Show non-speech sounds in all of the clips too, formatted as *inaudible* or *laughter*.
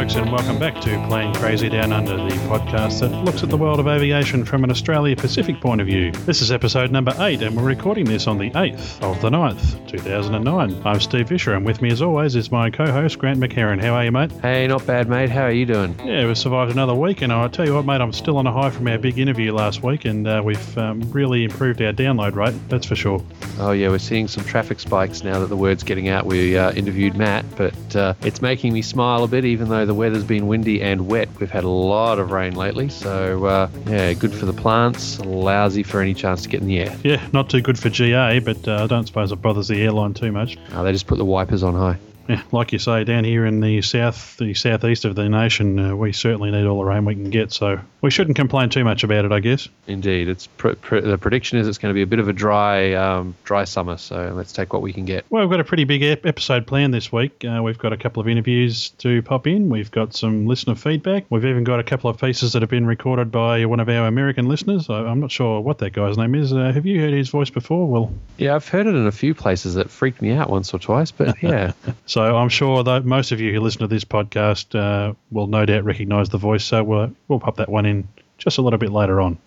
folks, and welcome back to Plane Crazy Down Under, the podcast that looks at the world of aviation from an Australia Pacific point of view. This is episode number 8, and we're recording this on the 8th of the 9th, 2009. I'm Steve Visscher, and with me, as always, is my co host, Grant McHerron. How are you, mate? Hey, not bad, mate. How are you doing? Yeah, we've survived another week, and I'll tell you what, mate, I'm still on a high from our big interview last week, and uh, we've um, really improved our download rate, that's for sure. Oh, yeah, we're seeing some traffic spikes now that the word's getting out. We uh, interviewed Matt, but uh, it's making me smile a bit, even though the weather's been windy and wet. We've had a lot of rain lately, so uh, yeah, good for the plants, lousy for any chance to get in the air. Yeah, not too good for GA, but uh, I don't suppose it bothers the airline too much. Uh, they just put the wipers on high. Yeah, like you say, down here in the south, the southeast of the nation, uh, we certainly need all the rain we can get. So we shouldn't complain too much about it, I guess. Indeed, it's pr- pr- the prediction is it's going to be a bit of a dry, um, dry summer. So let's take what we can get. Well, we've got a pretty big ep- episode planned this week. Uh, we've got a couple of interviews to pop in. We've got some listener feedback. We've even got a couple of pieces that have been recorded by one of our American listeners. I- I'm not sure what that guy's name is. Uh, have you heard his voice before? Well, Yeah, I've heard it in a few places that freaked me out once or twice, but yeah, *laughs* So I'm sure that most of you who listen to this podcast uh, will no doubt recognise the voice. So we'll, we'll pop that one in just a little bit later on.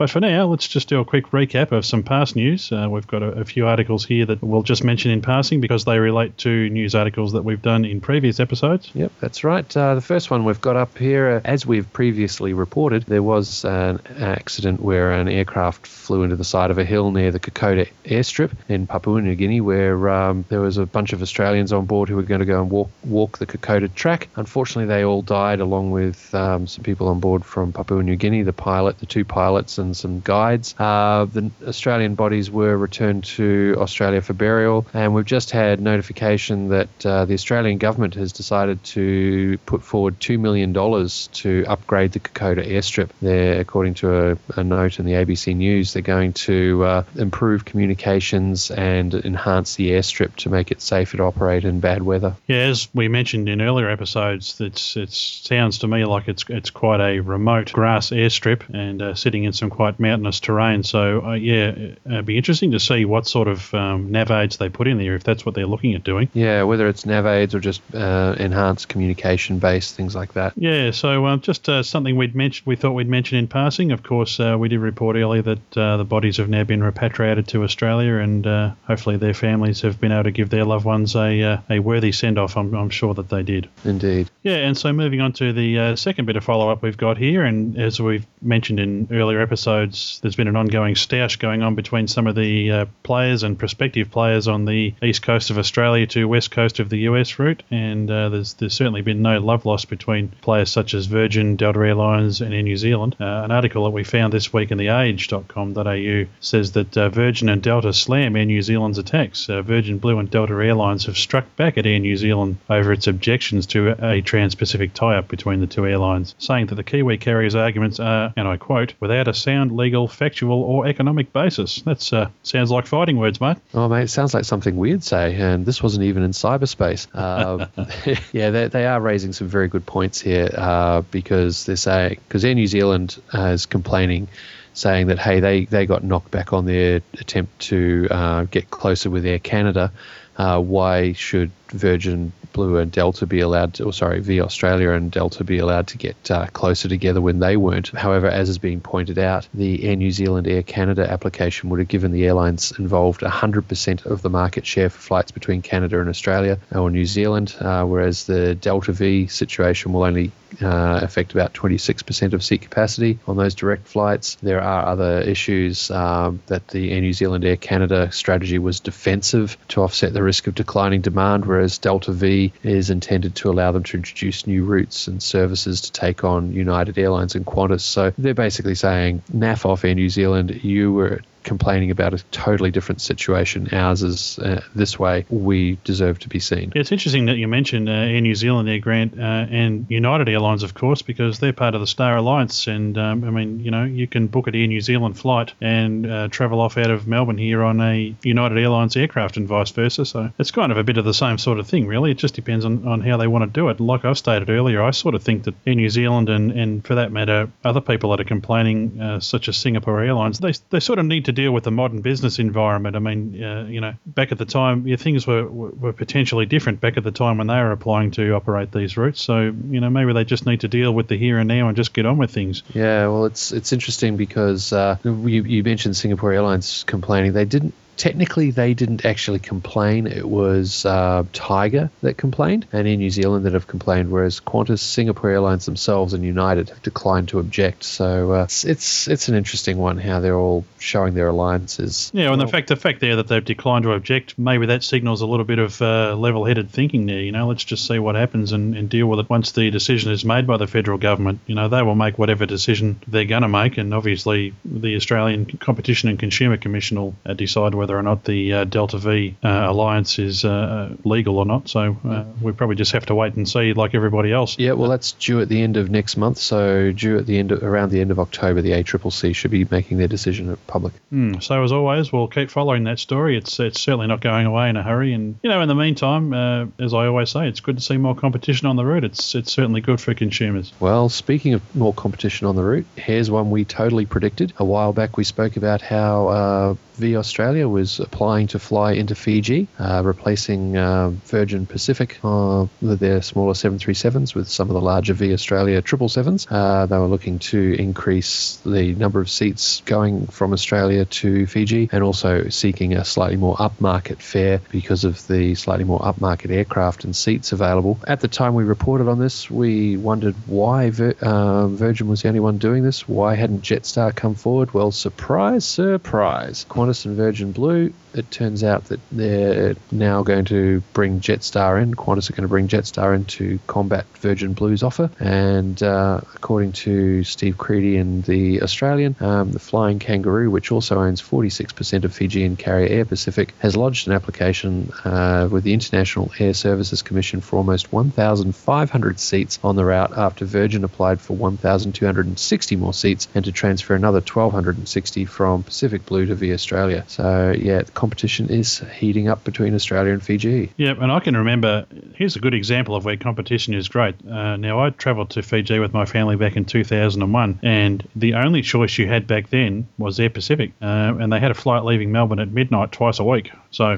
But for now, let's just do a quick recap of some past news. Uh, we've got a, a few articles here that we'll just mention in passing because they relate to news articles that we've done in previous episodes. Yep, that's right. Uh, the first one we've got up here, uh, as we've previously reported, there was an accident where an aircraft flew into the side of a hill near the Kokoda airstrip in Papua New Guinea, where um, there was a bunch of Australians on board who were going to go and walk walk the Kokoda track. Unfortunately, they all died, along with um, some people on board from Papua New Guinea, the pilot, the two pilots, and some guides. Uh, the Australian bodies were returned to Australia for burial, and we've just had notification that uh, the Australian government has decided to put forward $2 million to upgrade the Kokoda airstrip. There, according to a, a note in the ABC News, they're going to uh, improve communications and enhance the airstrip to make it safer to operate in bad weather. Yeah, as we mentioned in earlier episodes, it's it sounds to me like it's it's quite a remote grass airstrip and uh, sitting in some quite mountainous terrain. So uh, yeah, it'd be interesting to see what sort of um, nav aids they put in there if that's what they're looking at doing. Yeah, whether it's nav aids or just uh, enhanced communication based things like that. Yeah, so uh, just uh, something we'd mentioned, we thought we'd mention in passing. Of course, uh, we did report earlier that uh, the bodies have now been repatriated to Australia, and uh, hopefully their families have been able to give their loved ones a uh, a worthy send off. I'm, I'm sure that they did. Indeed. Yeah, and so moving on to the uh, second bit of follow up we've got here, and as we've mentioned in earlier episodes, there's been an ongoing stoush going on between some of the uh, players and prospective players on the east coast of Australia to west coast of the US route, and uh, there's there's certainly been no love lost between players such as Virgin, Delta Airlines, and Air New Zealand. Uh, an article that we found this week in the Age.com.au says that uh, Virgin and Delta slam Air New Zealand's attacks. Uh, Virgin Blue and Delta Airlines have struck back at Air New Zealand over its objections to a trans-Pacific tie-up between the two airlines, saying that the Kiwi carrier's arguments are, and I quote, without a sound legal, factual, or economic basis. That uh, sounds like fighting words, mate. Oh, mate, it sounds like something we'd say, and this wasn't even in cyberspace. Uh, *laughs* *laughs* yeah, they, they are raising some very good points here uh, because they're saying, because Air New Zealand uh, is complaining, saying that, hey, they, they got knocked back on their attempt to uh, get closer with Air Canada. Uh, why should Virgin Blue and Delta be allowed to, or sorry, V Australia and Delta be allowed to get uh, closer together when they weren't. However, as has been pointed out, the Air New Zealand Air Canada application would have given the airlines involved 100% of the market share for flights between Canada and Australia or New Zealand, uh, whereas the Delta V situation will only uh, affect about 26% of seat capacity on those direct flights. There are other issues um, that the Air New Zealand Air Canada strategy was defensive to offset the risk of declining demand, whereas Delta V is intended to allow them to introduce new routes and services to take on United Airlines and Qantas. So they're basically saying, naff off Air New Zealand, you were complaining about a totally different situation. Ours is uh, this way. We deserve to be seen. It's interesting that you mentioned uh, Air New Zealand, Air Grant, uh, and United Airlines, of course, because they're part of the Star Alliance. And um, I mean, you know, you can book an Air New Zealand flight and uh, travel off out of Melbourne here on a United Airlines aircraft and vice versa. So it's kind of a bit of the same sort of thing, really. It just depends on, on how they want to do it. Like I've stated earlier, I sort of think that Air New Zealand and, and for that matter, other people that are complaining, uh, such as Singapore Airlines, they, they sort of need to to deal with the modern business environment. I mean, uh, you know, back at the time, yeah, things were, were potentially different back at the time when they were applying to operate these routes. So, you know, maybe they just need to deal with the here and now and just get on with things. Yeah, well, it's it's interesting because uh, you, you mentioned Singapore Airlines complaining. They didn't technically they didn't actually complain. It was uh, Tiger that complained, and in New Zealand that have complained. Whereas Qantas, Singapore Airlines themselves, and United have declined to object. So uh, it's, it's, it's an interesting one how they're all showing their alliances. Yeah, and the fact the fact there that they've declined to object, maybe that signals a little bit of uh, level-headed thinking there. You know, let's just see what happens and, and deal with it once the decision is made by the federal government. You know, they will make whatever decision they're going to make, and obviously the Australian Competition and Consumer Commission will uh, decide whether or not the uh, Delta V uh, alliance is uh, legal or not. So we probably just have to wait and see, like everybody else. Yeah, well, that's due at the end of next month. So due at the end of, around the end of October, the ACCC should be making their decision public. Mm, so as always, we'll keep following that story. It's it's certainly not going away in a hurry. And you know, in the meantime, uh, as I always say, it's good to see more competition on the route. It's it's certainly good for consumers. Well, speaking of more competition on the route, here's one we totally predicted a while back. We spoke about how uh, V Australia was applying to fly into Fiji, uh, replacing uh, Virgin Pacific uh, their smaller 737s with some of the larger V Australia 777s. Uh, they were looking to increase the number of seats going from Australia to Fiji and also seeking a slightly more upmarket fare because of the slightly more upmarket aircraft and seats available. At the time we reported on this, we wondered why Vir- uh, Virgin was the only one doing this. Why hadn't Jetstar come forward? Well, surprise, surprise. Qantas and Virgin Blue it turns out that they're now going to bring Jetstar in. Qantas are going to bring Jetstar in to combat Virgin Blue's offer. And uh, according to Steve Creedy and the Australian, um, the Flying Kangaroo, which also owns 46% of Fijian carrier Air Pacific, has lodged an application uh, with the International Air Services Commission for almost 1,500 seats on the route after Virgin applied for 1,260 more seats and to transfer another 1,260 from Pacific Blue to V Australia. So, yeah, the competition is heating up between Australia and Fiji. Yeah, and I can remember. Here's a good example of where competition is great. Uh, now, I travelled to Fiji with my family back in 2001, and the only choice you had back then was Air Pacific, uh, and they had a flight leaving Melbourne at midnight twice a week. So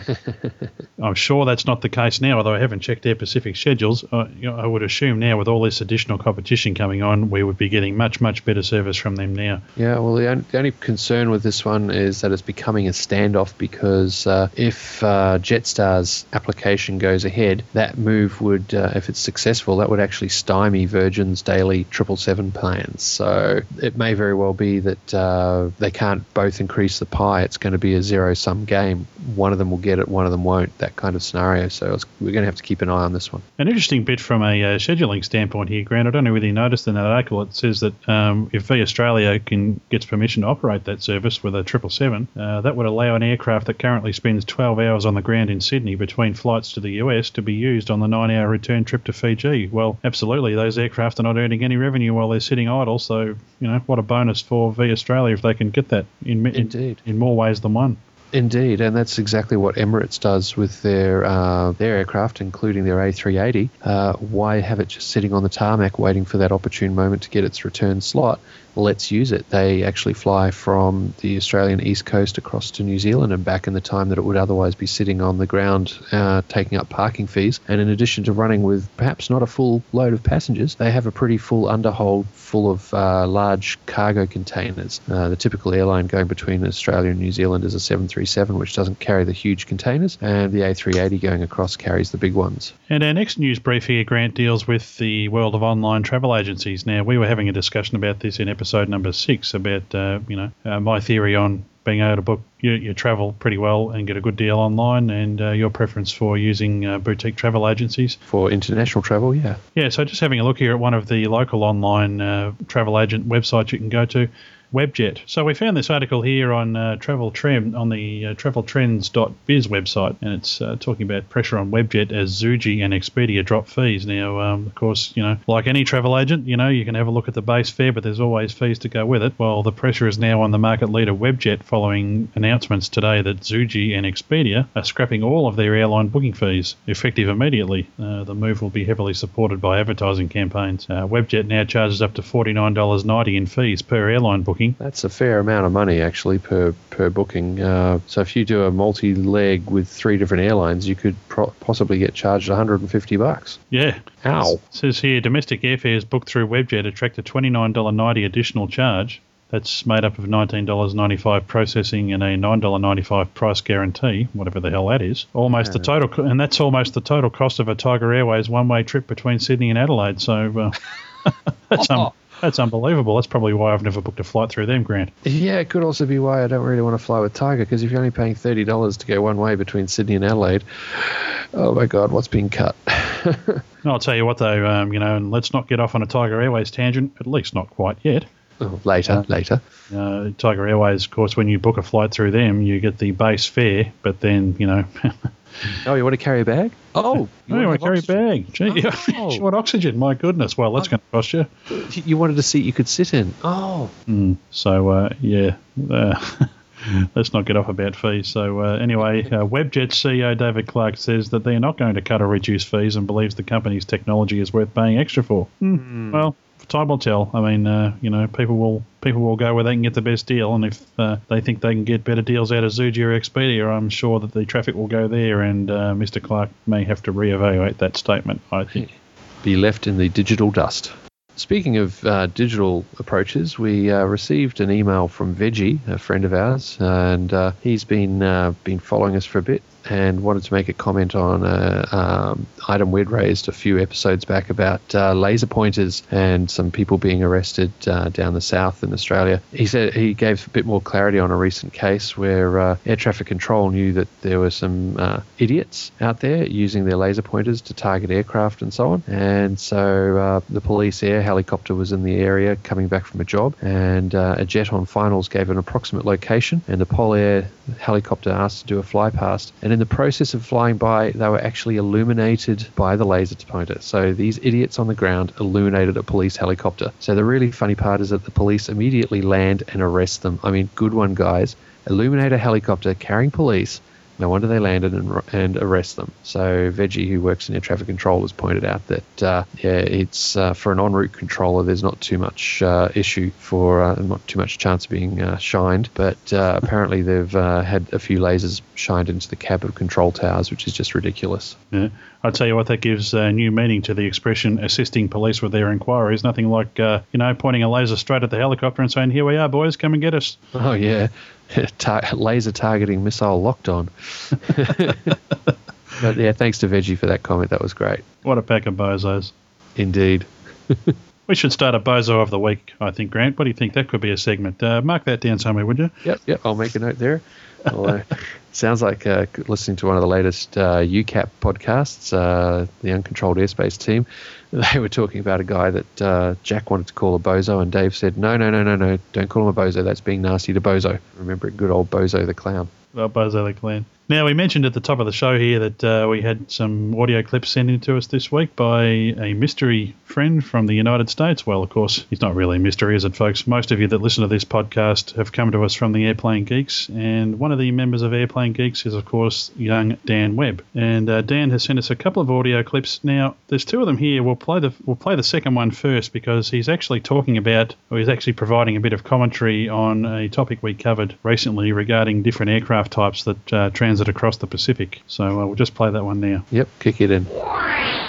*laughs* I'm sure that's not the case now, although I haven't checked Air Pacific schedules. Uh, you know, I would assume now, with all this additional competition coming on, we would be getting much, much better service from them now. Yeah, well, the only, the only concern with this one is that it's becoming a standoff because because uh, if uh, Jetstar's application goes ahead, that move would, uh, if it's successful, that would actually stymie Virgin's daily 777 plans. So it may very well be that uh, they can't both increase the pie. It's going to be a zero sum game. One of them will get it, one of them won't, that kind of scenario. So we're going to have to keep an eye on this one. An interesting bit from a uh, scheduling standpoint here, Grant. I don't know whether you noticed in that article, it says that um, if V Australia can gets permission to operate that service with a 777, uh, that would allow an aircraft that currently spends 12 hours on the ground in Sydney between flights to the US to be used on the nine hour return trip to Fiji. Well, absolutely, those aircraft are not earning any revenue while they're sitting idle. So, you know, what a bonus for V Australia if they can get that in, in, in more ways than one. Indeed, and that's exactly what Emirates does with their uh, their aircraft, including their A380. Uh, why have it just sitting on the tarmac waiting for that opportune moment to get its return slot? Let's use it. They actually fly from the Australian east coast across to New Zealand and back in the time that it would otherwise be sitting on the ground uh, taking up parking fees. And in addition to running with perhaps not a full load of passengers, they have a pretty full underhold full of uh, large cargo containers. Uh, the typical airline going between Australia and New Zealand is a 737, which doesn't carry the huge containers, and the A380 going across carries the big ones. And our next news brief here, Grant, deals with the world of online travel agencies. Now, we were having a discussion about this in episode episode number six about uh, you know uh, my theory on being able to book your, your, travel pretty well and get a good deal online, and uh, your preference for using uh, boutique travel agencies for international travel. Yeah, yeah. So just having a look here at one of the local online uh, travel agent websites you can go to. Webjet. So we found this article here on uh, Travel Trend on the uh, traveltrends.biz website, and it's uh, talking about pressure on Webjet as Zuji and Expedia drop fees. Now, um, of course, you know, like any travel agent, you know, you can have a look at the base fare, but there's always fees to go with it. Well, the pressure is now on the market leader Webjet following announcements today that Zuji and Expedia are scrapping all of their airline booking fees effective immediately. Uh, the move will be heavily supported by advertising campaigns. Uh, Webjet now charges up to $49.90 in fees per airline booking booking. That's a fair amount of money actually per per booking. Uh, so if you do a multi-leg with three different airlines, you could pro- possibly get charged 150 bucks. Yeah. How? It says here domestic airfares booked through Webjet attract a $29.90 additional charge. That's made up of $19.95 processing and a $9.95 price guarantee, whatever the hell that is. Almost the total, and that's almost the total cost of a Tiger Airways one-way trip between Sydney and Adelaide. So uh, *laughs* that's um, *laughs* that's unbelievable. That's probably why I've never booked a flight through them, Grant. Yeah, it could also be why I don't really want to fly with Tiger because if you're only paying thirty dollars to go one way between Sydney and Adelaide, oh my god, what's being cut? No, *laughs* I'll tell you what though, um, you know, and let's not get off on a Tiger Airways tangent. At least not quite yet. oh, later, later. Uh, Tiger Airways, of course, when you book a flight through them, you get the base fare, but then you know. *laughs* Oh, you want to carry a bag? Oh, You, want to carry a bag? Gee, *laughs* Oh. you want oxygen? My goodness! Well, that's going to cost you. You wanted a seat you could sit in. Oh, Mm, so uh, yeah, uh, *laughs* let's not get off about fees. So uh, anyway, *laughs* uh, Webjet CEO David Clark says that they are not going to cut or reduce fees and believes the company's technology is worth paying extra for. Mm, Well, time will tell. I mean, uh, you know, people will people will go where they can get the best deal, and if uh, they think they can get better deals out of Zuji or Expedia, I'm sure that the traffic will go there, and uh, Mr. Clark may have to reevaluate that statement. I think. *laughs* be left in the digital dust. Speaking of uh, digital approaches, we uh, received an email from Veggie, a friend of ours, and uh, he's been been following us for a bit and wanted to make a comment on an um, item we'd raised a few episodes back about uh, laser pointers and some people being arrested uh, down the south in Australia. He said he gave a bit more clarity on a recent case where uh, air traffic control knew that there were some uh, idiots out there using their laser pointers to target aircraft and so on, and so uh, the police air helicopter was in the area coming back from a job, and uh, a jet on finals gave an approximate location, and the Pol Air helicopter asked to do a fly past, and in the process of flying by, they were actually illuminated by the laser pointer. So these idiots on the ground illuminated a police helicopter. So the really funny part is that the police immediately land and arrest them. I mean, good one, guys. Illuminate a helicopter carrying police. No wonder they landed and, and arrest them. So Veggie, who works in air traffic control, has pointed out that uh, yeah, it's uh, for an en route controller. There's not too much uh, issue for uh, not too much chance of being uh, shined, but uh, apparently they've uh, had a few lasers shined into the cab of control towers, which is just ridiculous. Yeah. I tell you what, that gives uh, new meaning to the expression assisting police with their inquiries. Nothing like, uh, you know, pointing a laser straight at the helicopter and saying, here we are, boys, come and get us. Oh yeah, *laughs* Tar- laser targeting missile locked on. *laughs* but yeah, thanks to Veggie for that comment. That was great. What a pack of bozos. Indeed. *laughs* We should start a bozo of the week, I think, Grant. What do you think? That could be a segment. Uh, mark that down somewhere, would you? Yep, yep. I'll make a note there. Although, sounds like uh, listening to one of the latest uh, UCAP podcasts, uh, the Uncontrolled Airspace team. *laughs* They were talking about a guy that uh, Jack wanted to call a bozo, and Dave said, "No, no, no, no, no! Don't call him a bozo. That's being nasty to bozo." Remember, good old bozo the clown. Bozo the Clan. Now, we mentioned at the top of the show here that uh, we had some audio clips sent in to us this week by a mystery friend from the United States. Well, of course, he's not really a mystery, is it, folks? Most of you that listen to this podcast have come to us from the Airplane Geeks, and one of the members of Airplane Geeks is, of course, young Dan Webb. And uh, Dan has sent us a couple of audio clips. Now, there's two of them here. We'll play the we'll play the second one first because he's actually talking about, or he's actually providing a bit of commentary on a topic we covered recently regarding different aircraft types that uh, transit across the Pacific. So uh, we'll just play that one now. Yep, kick it in.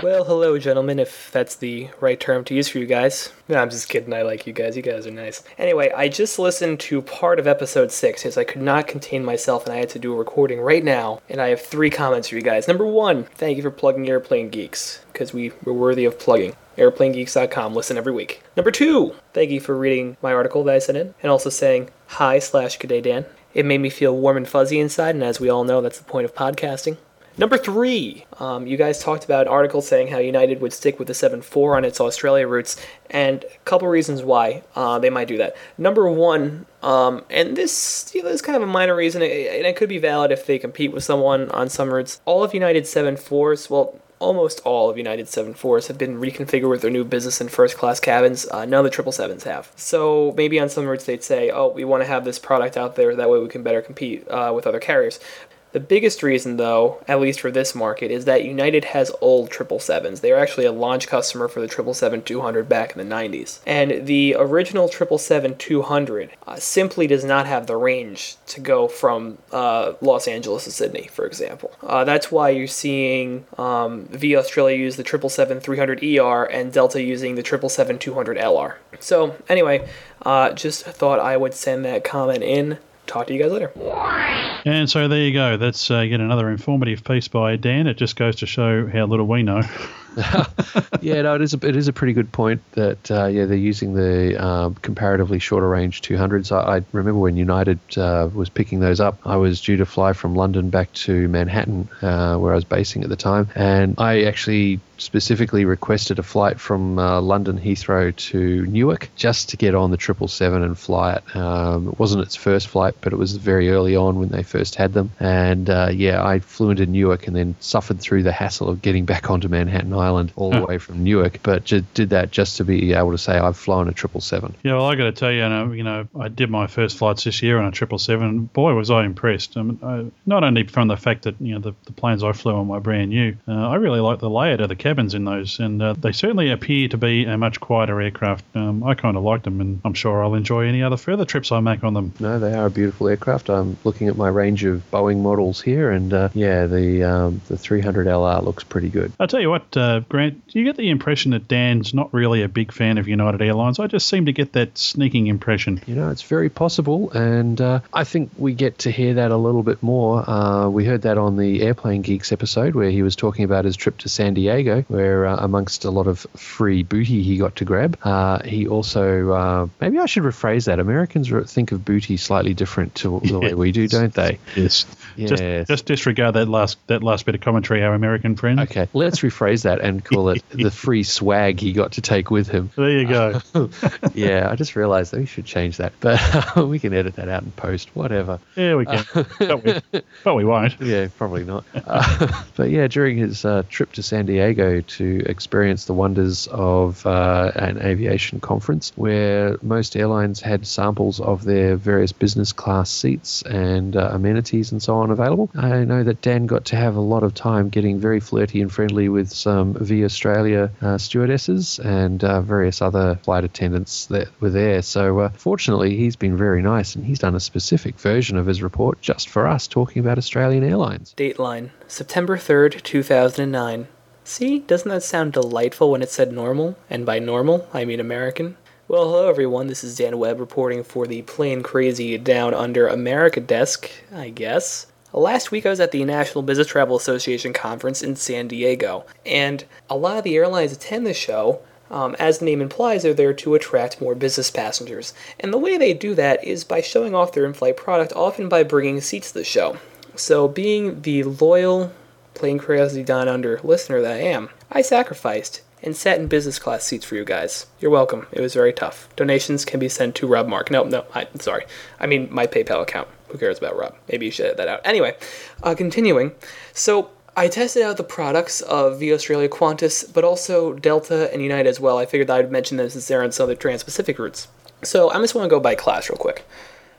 Well, hello, gentlemen, if that's the right term to use for you guys. No, I'm just kidding. I like you guys. You guys are nice. Anyway, I just listened to part of episode 6 because I could not contain myself and I had to do a recording right now. And I have three comments for you guys. Number one, thank you for plugging Airplane Geeks because we were worthy of plugging. AirplaneGeeks.com. Listen every week. Number two, thank you for reading my article that I sent in and also saying hi slash good day, Dan. It made me feel warm and fuzzy inside, and as we all know, that's the point of podcasting. Number three, um, you guys talked about articles saying how United would stick with the 7-4 on its Australia routes, and a couple reasons why uh, they might do that. Number one, um, and this you know, is kind of a minor reason, and it could be valid if they compete with someone on some routes. All of United's 7-4s, well, almost all of United 74s have been reconfigured with their new business and first class cabins. Uh, none of the 777s have. So maybe on some routes they'd say, oh, we want to have this product out there, that way we can better compete uh, with other carriers. The biggest reason, though, at least for this market, is that United has old 777s. They were actually a launch customer for the 777-200 back in the 90s. And the original 777-200 uh, simply does not have the range to go from uh, Los Angeles to Sydney, for example. Uh, that's why you're seeing um, V Australia use the 777-300ER and Delta using the 777-200LR. So, anyway, uh, just thought I would send that comment in talk to you guys later. And so there you go. That's uh, yet another informative piece by Dan. It just goes to show how little we know. *laughs* *laughs* yeah, no, it is a it is a pretty good point that uh, yeah they're using the um, comparatively shorter range 200s. I, I remember when United uh, was picking those up, I was due to fly from London back to Manhattan, uh, where I was basing at the time, and I actually specifically requested a flight from uh, London Heathrow to Newark just to get on the 777 and fly it. Um, it wasn't its first flight, but it was very early on when they first had them. And uh, yeah, I flew into Newark and then suffered through the hassle of getting back onto Manhattan Island all the way from Newark, but ju- did that just to be able to say I've flown a 777. Yeah, well, I got to tell you, you know, you know, I did my first flights this year on a 777. Boy, was I impressed. I mean, I, not only from the fact that you know the, the planes I flew on were brand new, uh, I really like the layout of the cabins in those, and uh, they certainly appear to be a much quieter aircraft. Um, I kind of liked them, and I'm sure I'll enjoy any other further trips I make on them. No, they are a beautiful aircraft. I'm looking at my range of Boeing models here, and uh, yeah, the um, the 300LR looks pretty good. I'll tell you what, uh, Grant, do you get the impression that Dan's not really a big fan of United Airlines? I just seem to get that sneaking impression. You know, it's very possible, and uh, I think we get to hear that a little bit more. Uh, we heard that on the Airplane Geeks episode where he was talking about his trip to San Diego, where uh, amongst a lot of free booty he got to grab, uh, he also uh, maybe I should rephrase that. Americans think of booty slightly different to the way we do, don't they? Yes. Yes. Just, just disregard that last that last bit of commentary, our American friend. Okay, let's rephrase that and call it the *laughs* free swag he got to take with him. There you go. *laughs* yeah, I just realised that we should change that, but *laughs* we can edit that out in post, whatever. Yeah, we can, but, we, but we won't. Yeah, probably not. Uh, but yeah, during his uh, trip to San Diego to experience the wonders of uh, an aviation conference, where most airlines had samples of their various business class seats and uh, amenities and so on available, I know that Dan got to have a lot of time getting very flirty and friendly with some V Australia uh, stewardesses and uh, various other flight attendants that were there. So, uh, fortunately, he's been very nice and he's done a specific version of his report just for us talking about Australian Airlines. Dateline September 3rd, 2009. See, doesn't that sound delightful when it said normal? And by normal, I mean American. Well, hello everyone. This is Dan Webb reporting for the Plane Crazy Down Under America desk, I guess. Last week I was at the National Business Travel Association conference in San Diego, and a lot of the airlines attend the show. Um, as the name implies, they're there to attract more business passengers. And the way they do that is by showing off their in flight product, often by bringing seats to the show. So, being the loyal, Plane Crazy Down Under listener that I am, I sacrificed and sat in business class seats for you guys. You're welcome. It was very tough. Donations can be sent to Rob Mark. No, no, I, sorry. I mean my PayPal account. Who cares about Rob? Maybe you should edit that out. Anyway, uh, continuing. So I tested out the products of V Australia Qantas, but also Delta and United as well. I figured I would mention them since they're on some of the Trans-Pacific routes. So I just want to go by class real quick.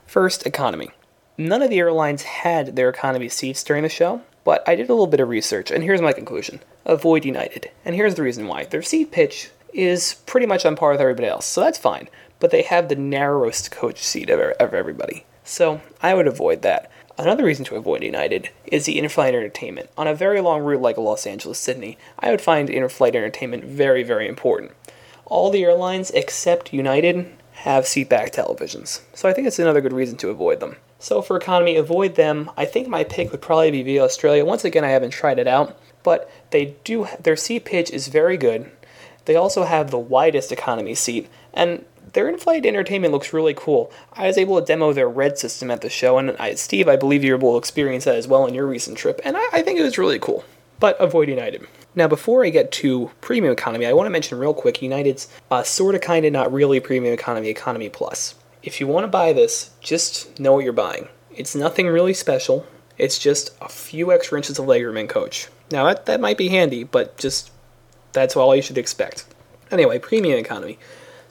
First, economy. None of the airlines had their economy seats during the show, but I did a little bit of research, and here's my conclusion. Avoid United. And here's the reason why. Their seat pitch is pretty much on par with everybody else, so that's fine. But they have the narrowest coach seat of, of everybody. So I would avoid that. Another reason to avoid United is the in-flight entertainment. On a very long route like Los Angeles Sydney, I would find in-flight entertainment very, very important. All the airlines except United have seatback televisions, so I think it's another good reason to avoid them. So for economy, avoid them. I think my pick would probably be V Australia. Once again, I haven't tried it out, but they do their seat pitch is very good. They also have the widest economy seat, and their in-flight entertainment looks really cool. I was able to demo their red system at the show, and I, Steve, I believe you were able to experience that as well in your recent trip, and I, I think it was really cool. But avoid United. Now, before I get to premium economy, I want to mention real quick United's uh, sort of, kind of, not really premium economy, economy plus. If you want to buy this, just know what you're buying. It's nothing really special. It's just a few extra inches of legroom in coach. Now that, that might be handy, but just that's all you should expect. Anyway, premium economy.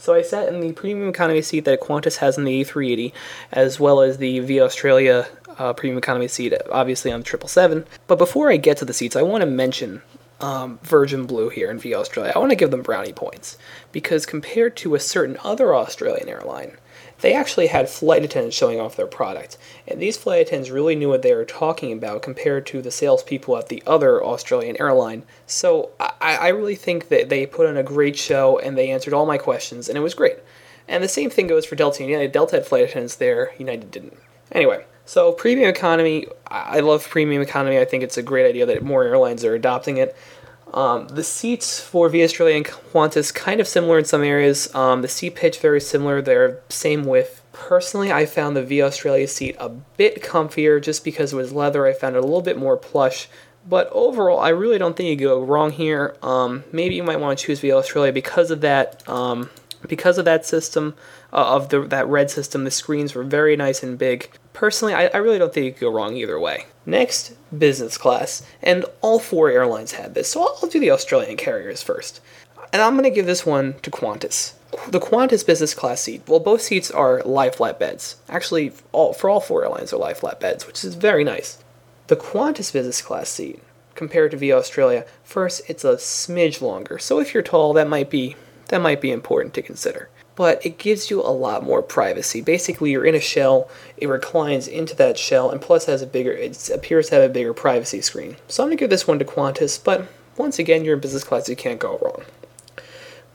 So I sat in the premium economy seat that Qantas has in the A380, as well as the V Australia uh, premium economy seat, obviously on the 777. But before I get to the seats, I want to mention um, Virgin Blue here in V Australia. I want to give them brownie points because compared to a certain other Australian airline, they actually had flight attendants showing off their product. And these flight attendants really knew what they were talking about compared to the salespeople at the other Australian airline. So I, I really think that they put on a great show and they answered all my questions, and it was great. And the same thing goes for Delta United. Delta had flight attendants there, United didn't. Anyway, so premium economy, I love premium economy. I think it's a great idea that more airlines are adopting it. Um, the seats for V Australia and Qantas kind of similar in some areas. Um, the seat pitch very similar. They're same width. Personally, I found the V Australia seat a bit comfier just because it was leather. I found it a little bit more plush. But overall, I really don't think you go wrong here. Um, maybe you might want to choose V Australia because of that. Um, because of that system, uh, of the that red system, the screens were very nice and big. Personally, I, I really don't think you could go wrong either way. Next, business class, and all four airlines had this, so I'll do the Australian carriers first. And I'm going to give this one to Qantas. The Qantas business class seat, well, both seats are lie flat beds. Actually, all, for all four airlines are lie flat beds, which is very nice. The Qantas business class seat, compared to V Australia, first, it's a smidge longer, so if you're tall, that might be that might be important to consider but it gives you a lot more privacy. Basically, you're in a shell, it reclines into that shell, and plus has a bigger, it appears to have a bigger privacy screen. So I'm to give this one to Qantas, but once again, you're in business class, you can't go wrong.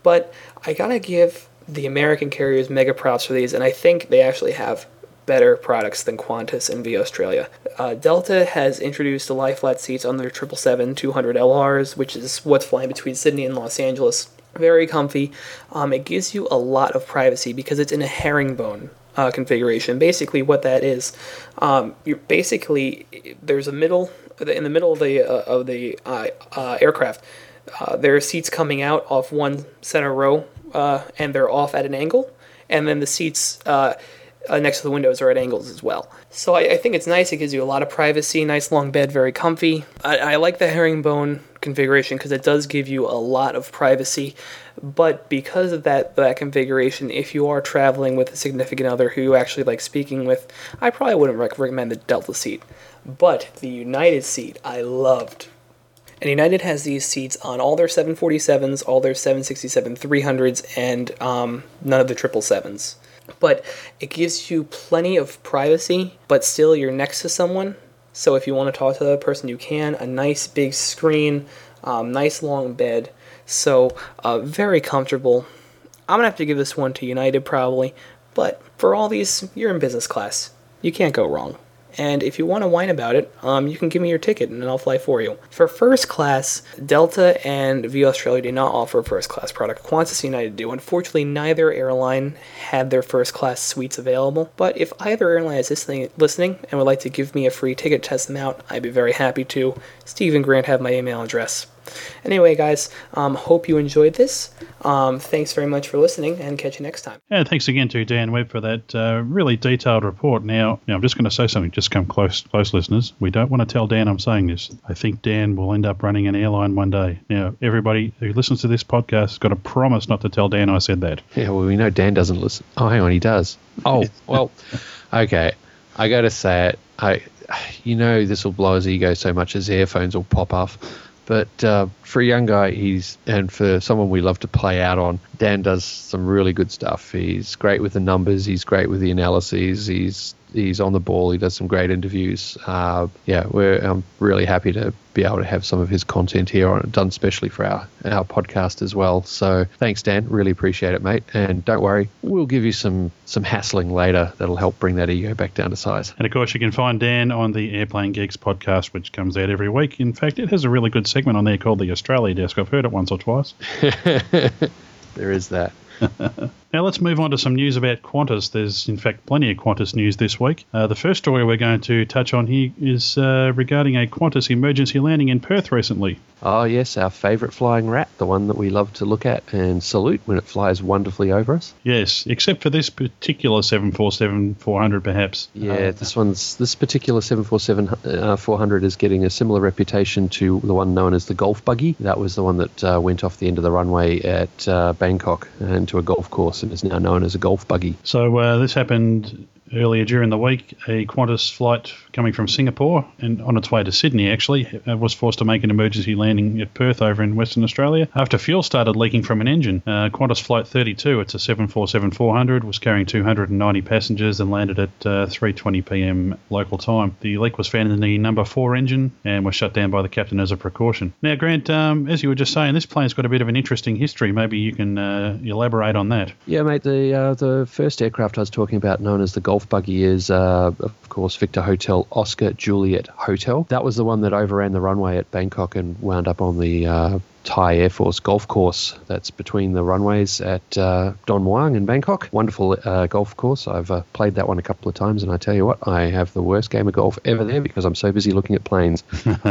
But I gotta give the American carriers mega props for these, and I think they actually have better products than Qantas and V Australia. Uh, Delta has introduced the lie flat seats on their 777-200 LRs, which is what's flying between Sydney and Los Angeles very comfy. Um, it gives you a lot of privacy because it's in a herringbone uh, configuration. Basically, what that is, um, you're basically there's a middle in the middle of the uh, of the uh, uh aircraft. Uh, there are seats coming out off one center row, uh, and they're off at an angle, and then the seats next to the windows are at angles as well. So I, I, think it's nice. It gives you a lot of privacy. Nice long bed, very comfy. I, I like the herringbone configuration because it does give you a lot of privacy. But because of that that configuration, if you are traveling with a significant other who you actually like speaking with, I probably wouldn't recommend the Delta seat. But the United seat, I loved. And United has these seats on all their 747s, all their 767 300s, and um, none of the 777s. But it gives you plenty of privacy, but still you're next to someone, so if you want to talk to the person, you can. A nice big screen, um, nice long bed. So uh, very comfortable. I'm gonna have to give this one to United probably, but for all these, you're in business class. You can't go wrong. And if you want to whine about it, um, you can give me your ticket and I'll fly for you. For first class, Delta and V Australia do not offer first class product. Qantas United do. Unfortunately, neither airline had their first class suites available. But if either airline is listening, listening and would like to give me a free ticket to test them out, I'd be very happy to. Steve and Grant have my email address. Anyway, guys, um, hope you enjoyed this. Um, thanks very much for listening, and catch you next time. And thanks again to Dan Webb for that uh, really detailed report. Now, now I'm just going to say something. Just come close, close listeners. We don't want to tell Dan I'm saying this. I think Dan will end up running an airline one day. Now, everybody who listens to this podcast has got to promise not to tell Dan I said that. Yeah, well, we know Dan doesn't listen. Oh, hang on, he does. Oh, *laughs* well, okay. I got to say it. I, you know, this will blow his ego so much his earphones will pop off. But uh, for a young guy, he's and for someone we love to play out on, Dan does some really good stuff. He's great with the numbers. He's great with the analyses. He's he's on the ball. He does some great interviews. Uh, yeah, we're I'm really happy to be able to have some of his content here on done specially for our our podcast as well. So thanks, Dan. Really appreciate it, mate. And don't worry, we'll give you some some hassling later that'll help bring that ego back down to size. And of course, you can find Dan on the Airplane Geeks podcast, which comes out every week. In fact, it has a really good segment on there called the Australia Desk. I've heard it once or twice. *laughs* there is that. *laughs* now let's move on to some news about Qantas. There's, in fact, plenty of Qantas news this week. Uh, the first story we're going to touch on here is uh, regarding a Qantas emergency landing in Perth recently. Oh, yes, our favourite flying rat, the one that we love to look at and salute when it flies wonderfully over us. Yes, except for this particular 747 400, perhaps. Yeah, uh, this one's this particular 747 uh, 400 is getting a similar reputation to the one known as the Golf Buggy. That was the one that uh, went off the end of the runway at uh, Bangkok into a golf course and is now known as a Golf Buggy. So uh, this happened earlier during the week, a Qantas flight coming from Singapore and on its way to Sydney actually uh, was forced to make an emergency landing at Perth over in Western Australia after fuel started leaking from an engine. Uh, Qantas Flight 32, it's a 747-400, was carrying 290 passengers and landed at uh, 3:20 p.m. local time. The leak was found in the number four engine and was shut down by the captain as a precaution. Now, Grant, um, as you were just saying, this plane's got a bit of an interesting history. Maybe you can uh, elaborate on that. Yeah, mate. The uh, the first aircraft I was talking about, known as the Golf Buggy, is uh, of course Victor Hotel Oscar Juliet Hotel. That was the one that overran the runway at Bangkok and wound up on the uh, Thai Air Force golf course that's between the runways at uh, Don Muang in Bangkok. Wonderful uh, golf course. I've uh, played that one a couple of times, and I tell you what, I have the worst game of golf ever there because I'm so busy looking at planes. *laughs*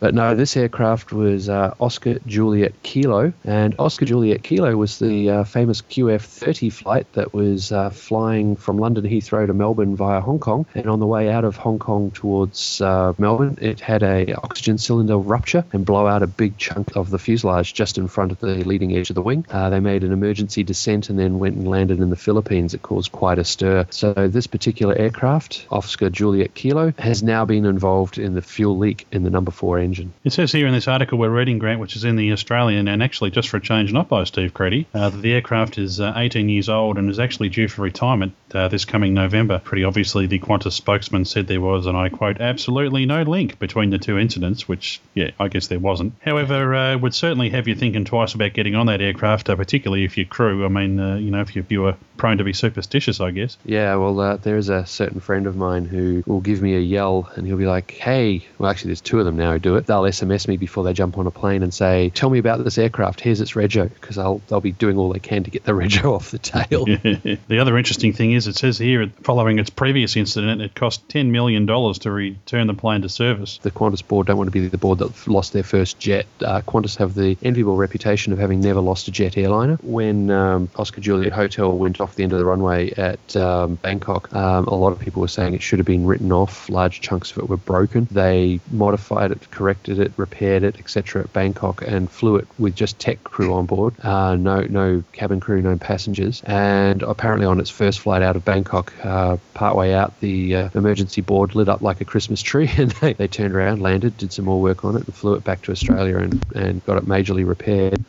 but no, this aircraft was uh, Oscar Juliet Kilo, and Oscar Juliet Kilo was the uh, famous QF 30 flight that was uh, flying from London Heathrow to Melbourne via Hong Kong. And on the way out of Hong Kong towards Melbourne, it had a oxygen cylinder rupture and blow out a big chunk of the fuselage just in front of the leading edge of the wing. Uh, they made an emergency descent and then went and landed in the Philippines. It caused quite a stir. So this particular aircraft, Oscar Juliet Kilo, has now been involved in the fuel leak in the number four engine. It says here in this article we're reading, Grant, which is in the Australian, and actually just for a change, not by Steve Creedy, uh, the aircraft is uh, 18 years old and is actually due for retirement uh, this coming November. Pretty obviously, the Qantas spokesman said there was, and I quote, absolutely no link between the two incidents, which, yeah, I guess there wasn't. However, uh, would certainly have you thinking twice about getting on that aircraft, uh, particularly if you're crew. I mean, uh, you know, if you, you were prone to be superstitious, I guess. Yeah, well, uh, there's a certain friend of mine who will give me a yell and he'll be like, hey, well, actually, there's two of them now who do it. They'll SMS me before they jump on a plane and say, tell me about this aircraft. Here's its rego, because they'll, they'll be doing all they can to get the *laughs* rego off the tail. *laughs* the other interesting thing is, it says here, following its previous incident, it cost $10 million to return the plane to service. The Qantas board don't want to be the board that lost their first jet. Uh, Qantas have the enviable reputation of having never lost a jet airliner. When um, Oscar Juliet Hotel went off the end of the runway at um, Bangkok, um, a lot of people were saying it should have been written off. Large chunks of it were broken. They modified it, corrected it, repaired it, etc. at Bangkok and flew it with just tech crew on board. Uh, no, no cabin crew, no passengers. And apparently, on its first flight out of Bangkok, uh, partway out, the uh, emergency board lit up like a Christmas tree, *laughs* and they, they turned around, landed, did some more work on it, and flew it back to Australia and, and got it majorly repaired.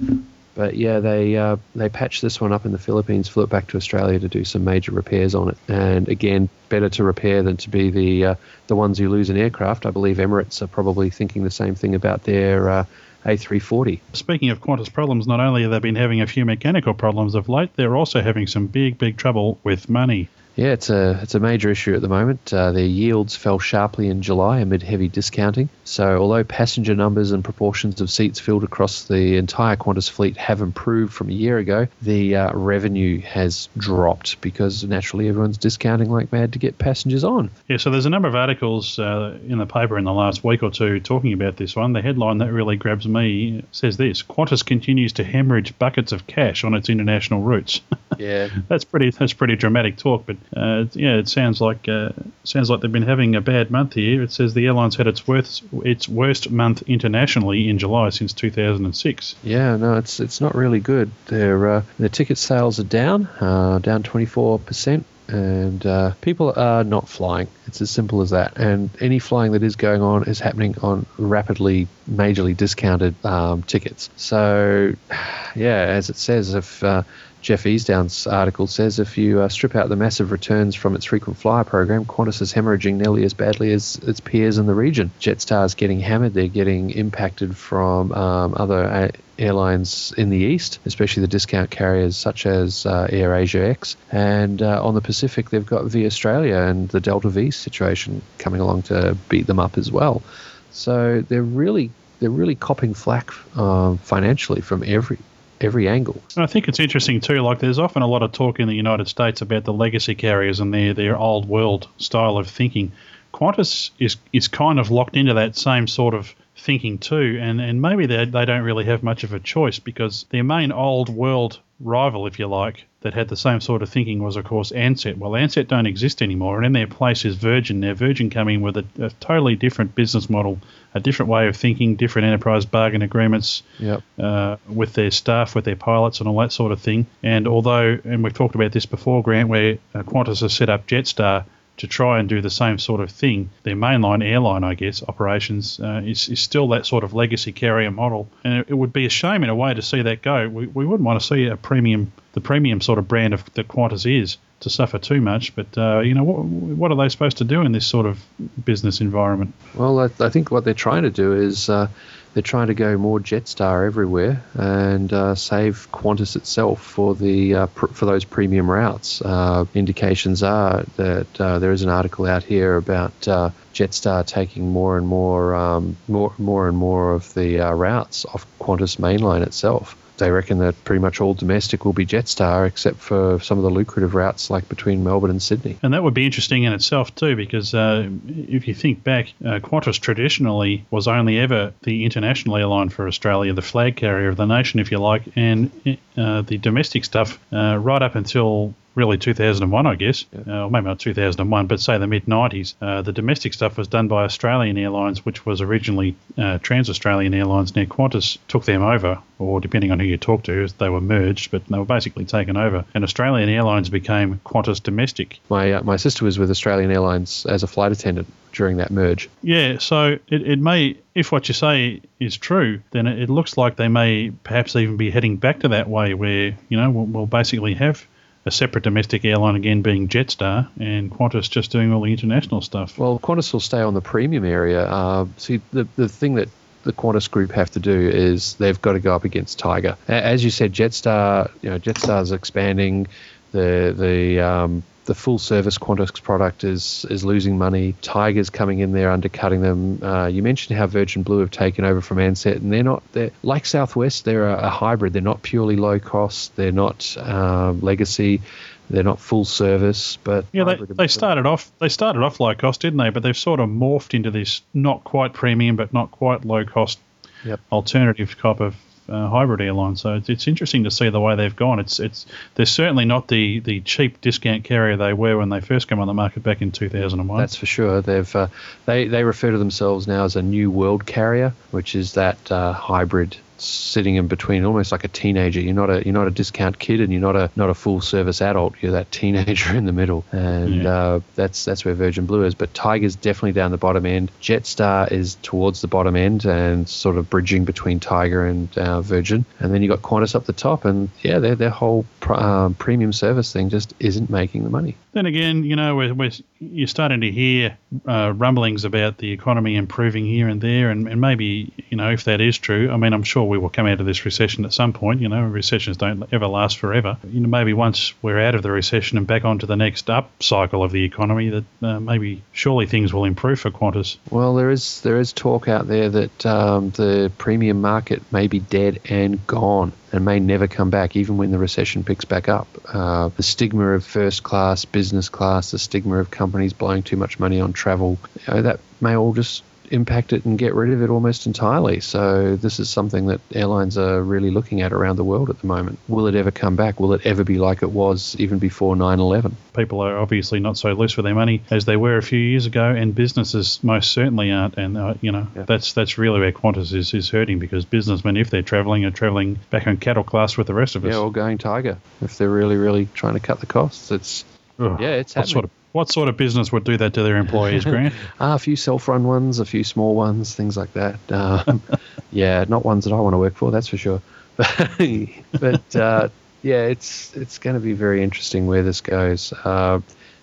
But yeah, they uh, they patched this one up in the Philippines, flew it back to Australia to do some major repairs on it. And again, better to repair than to be the uh, the ones who lose an aircraft. I believe Emirates are probably thinking the same thing about their. Uh, a340. Speaking of Qantas problems, not only have they been having a few mechanical problems of late, they're also having some big, big trouble with money. Yeah, it's a it's a major issue at the moment. Uh, their yields fell sharply in July amid heavy discounting. So, although passenger numbers and proportions of seats filled across the entire Qantas fleet have improved from a year ago, the uh, revenue has dropped because naturally everyone's discounting like mad to get passengers on. Yeah, so there's a number of articles uh, in the paper in the last week or two talking about this one. The headline that really grabs me says this: Qantas continues to hemorrhage buckets of cash on its international routes. *laughs* Yeah, *laughs* that's pretty that's pretty dramatic talk, but uh, yeah, it sounds like uh, sounds like they've been having a bad month here. It says the airline's had its worst its worst month internationally in July since 2006. Yeah, no, it's it's not really good. Their uh, their ticket sales are down, uh, down 24 percent. And uh, people are not flying. It's as simple as that. And any flying that is going on is happening on rapidly, majorly discounted um, tickets. So, *sighs* yeah, as it says, if uh, Jeff Easdown's article says if you uh, strip out the massive returns from its frequent flyer program, Qantas is hemorrhaging nearly as badly as its peers in the region. Jetstar's getting hammered. They're getting impacted from um, other uh, airlines in the east, especially the discount carriers such as uh, Air Asia X. And uh, on the Pacific, they've got V Australia and the Delta V situation coming along to beat them up as well. So they're really they're really copping flack uh, financially from every every angle. I think it's interesting too. Like, there's often a lot of talk in the United States about the legacy carriers and their their old world style of thinking. Qantas is is kind of locked into that same sort of thinking too, and and maybe they they don't really have much of a choice because their main old world rival, if you like, that had the same sort of thinking was, of course, Ansett. Well, Ansett don't exist anymore, and in their place is Virgin. Now, Virgin coming with a, a totally different business model, a different way of thinking, different enterprise bargain agreements Yep. uh, with their staff, with their pilots, and all that sort of thing. And although, and we've talked about this before, Grant, where uh, Qantas has set up Jetstar to try and do the same sort of thing, their mainline airline, I guess, operations uh, is, is still that sort of legacy carrier model. And it, it would be a shame in a way to see that go. We, we wouldn't want to see a premium, the premium sort of brand of that Qantas is to suffer too much. But uh, you know, what, what are they supposed to do in this sort of business environment? Well, I, I think what they're trying to do is uh, they're trying to go more Jetstar everywhere and uh, save Qantas itself for the uh, pr- for those premium routes. Uh, indications are that uh, there is an article out here about uh, Jetstar taking more and more um, more more and more of the uh, routes off Qantas mainline itself. They reckon that pretty much all domestic will be Jetstar, except for some of the lucrative routes like between Melbourne and Sydney. And that would be interesting in itself too, because uh, if you think back, uh, Qantas traditionally was only ever the international airline for Australia, the flag carrier of the nation, if you like, and uh, the domestic stuff uh, right up until really 2001, I guess, uh, or maybe not 2001, but say the mid 90s. Uh, the domestic stuff was done by Australian Airlines, which was originally uh, Trans Australian Airlines. Now Qantas took them over, or depending on who you talk to, they were merged, but they were basically taken over. And Australian Airlines became Qantas Domestic. My uh, my sister was with Australian Airlines as a flight attendant during that merge. Yeah, so it, it may, if what you say is true, then it, it looks like they may perhaps even be heading back to that way where, you know, we'll, we'll basically have a separate domestic airline again being Jetstar and Qantas just doing all the international stuff. Well, Qantas will stay on the premium area. Uh, see, the the thing that the Qantas group have to do is they've got to go up against Tiger. As you said, Jetstar, you know, Jetstar's expanding. The the um, the full service Qantas product is is losing money. Tiger's coming in there undercutting them. Uh, you mentioned how Virgin Blue have taken over from Ansett, and they're not they're like Southwest. They're a, a hybrid. They're not purely low cost. They're not um, legacy. They're not full service, but Yeah, they, they started off they started off low cost, didn't they? But they've sort of morphed into this not quite premium but not quite low cost Yep. alternative type of uh, hybrid airline. So it's, it's interesting to see the way they've gone. It's it's they're certainly not the, the cheap discount carrier they were when they first came on the market back in 2001. That's for sure. They've uh, they they refer to themselves now as a new world carrier, which is that uh, hybrid sitting in between, almost like a teenager. You're not a you're not a discount kid, and you're not a not a full service adult. You're that teenager *laughs* in the middle, and Yeah. uh, that's that's where Virgin Blue is. But Tiger's definitely down the bottom end. Jetstar is towards the bottom end and sort of bridging between Tiger and uh, Virgin, and then you got Qantas up the top, and yeah, their their whole pr- um, premium service thing just isn't making the money. Then again, you know, we're, we're, you're starting to hear uh, rumblings about the economy improving here and there, and, and maybe, you know, if that is true, I mean, I'm sure we will come out of this recession at some point. You know, recessions don't ever last forever. You know, maybe once we're out of the recession and back onto the next up cycle of the economy, that uh, maybe surely things will improve for Qantas. Well, there is there is talk out there that um, the premium market may be dead and gone and may never come back, even when the recession picks back up. Uh, the stigma of first class, business class, the stigma of companies blowing too much money on travel, you know, that may all just impact it and get rid of it almost entirely. So this is something that airlines are really looking at around the world at the moment. Will it ever come back? Will it ever be like it was even before 9/11? People are obviously not so loose with their money as they were a few years ago, and businesses most certainly aren't. And uh, you know, Yeah. that's that's really where Qantas is, is hurting because businessmen, if they're travelling, are travelling back on cattle class with the rest of us. Yeah, or going Tiger if they're really, really trying to cut the costs. It's Ugh. yeah, it's what happening. sort of what sort of business would do that to their employees, Grant? *laughs* Ah, a few self-run ones, a few small ones, things like that. Um, *laughs* yeah, not ones that I want to work for, that's for sure. *laughs* but uh, yeah, it's it's going to be very interesting where this goes. Uh,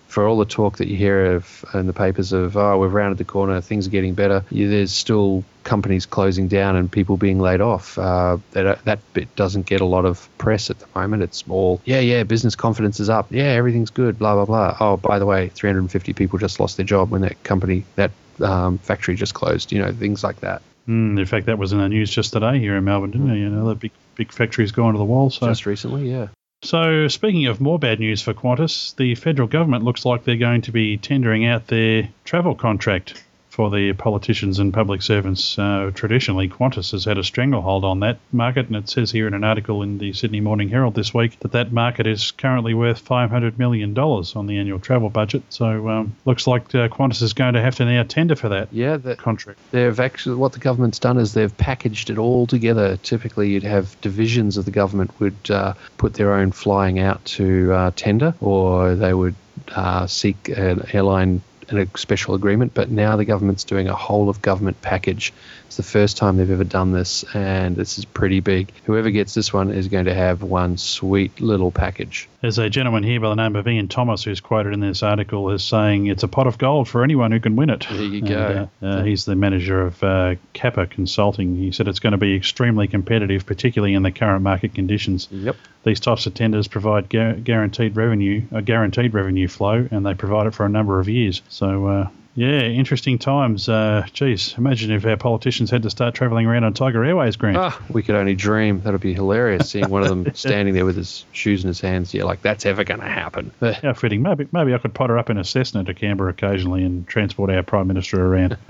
for all the talk that you hear of in the papers of oh we've rounded the corner, things are getting better. There's still companies closing down and people being laid off. Uh, that that bit doesn't get a lot of press at the moment. It's all yeah yeah business confidence is up. Yeah everything's good. Blah blah blah. Oh by the way, 350 people just lost their job when that company that um, factory just closed. You know things like that. Mm, in fact, that was in the news just today here in Melbourne, didn't it? You know, the big big factories gone to the wall. So Just recently, yeah. So, speaking of more bad news for Qantas, the federal government looks like they're going to be tendering out their travel contract for the politicians and public servants. Uh, traditionally, Qantas has had a stranglehold on that market, and it says here in an article in the Sydney Morning Herald this week that that market is currently worth $500 million on the annual travel budget. So um, looks like uh, Qantas is going to have to now tender for that Yeah, contract. they've actually what the government's done is they've packaged it all together. Typically, you'd have divisions of the government would uh, put their own flying out to uh, tender, or they would uh, seek an airline a special agreement. But now the government's doing a whole of government package. It's the first time they've ever done this, and this is pretty big. Whoever gets this one is going to have one sweet little package. There's a gentleman here by the name of Ian Thomas who's quoted in this article as saying it's a pot of gold for anyone who can win it. There you And, go. uh, uh, he's the manager of uh, CAPA Consulting. He said it's going to be extremely competitive, particularly in the current market conditions. Yep. These types of tenders provide gu- guaranteed revenue, a guaranteed revenue flow, and they provide it for a number of years. So, uh, yeah, interesting times. Uh, geez, imagine if our politicians had to start travelling around on Tiger Airways, Grant. Ah, we could only dream. That'd be hilarious. Seeing one of them *laughs* standing there with his shoes in his hands. Yeah, like that's ever going to happen. *laughs* How fitting. Maybe maybe I could potter up in a Cessna to Canberra occasionally and transport our Prime Minister around. *laughs*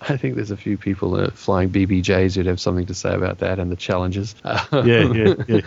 I think there's a few people uh, flying BBJs who'd have something to say about that and the challenges. Yeah, yeah, yeah.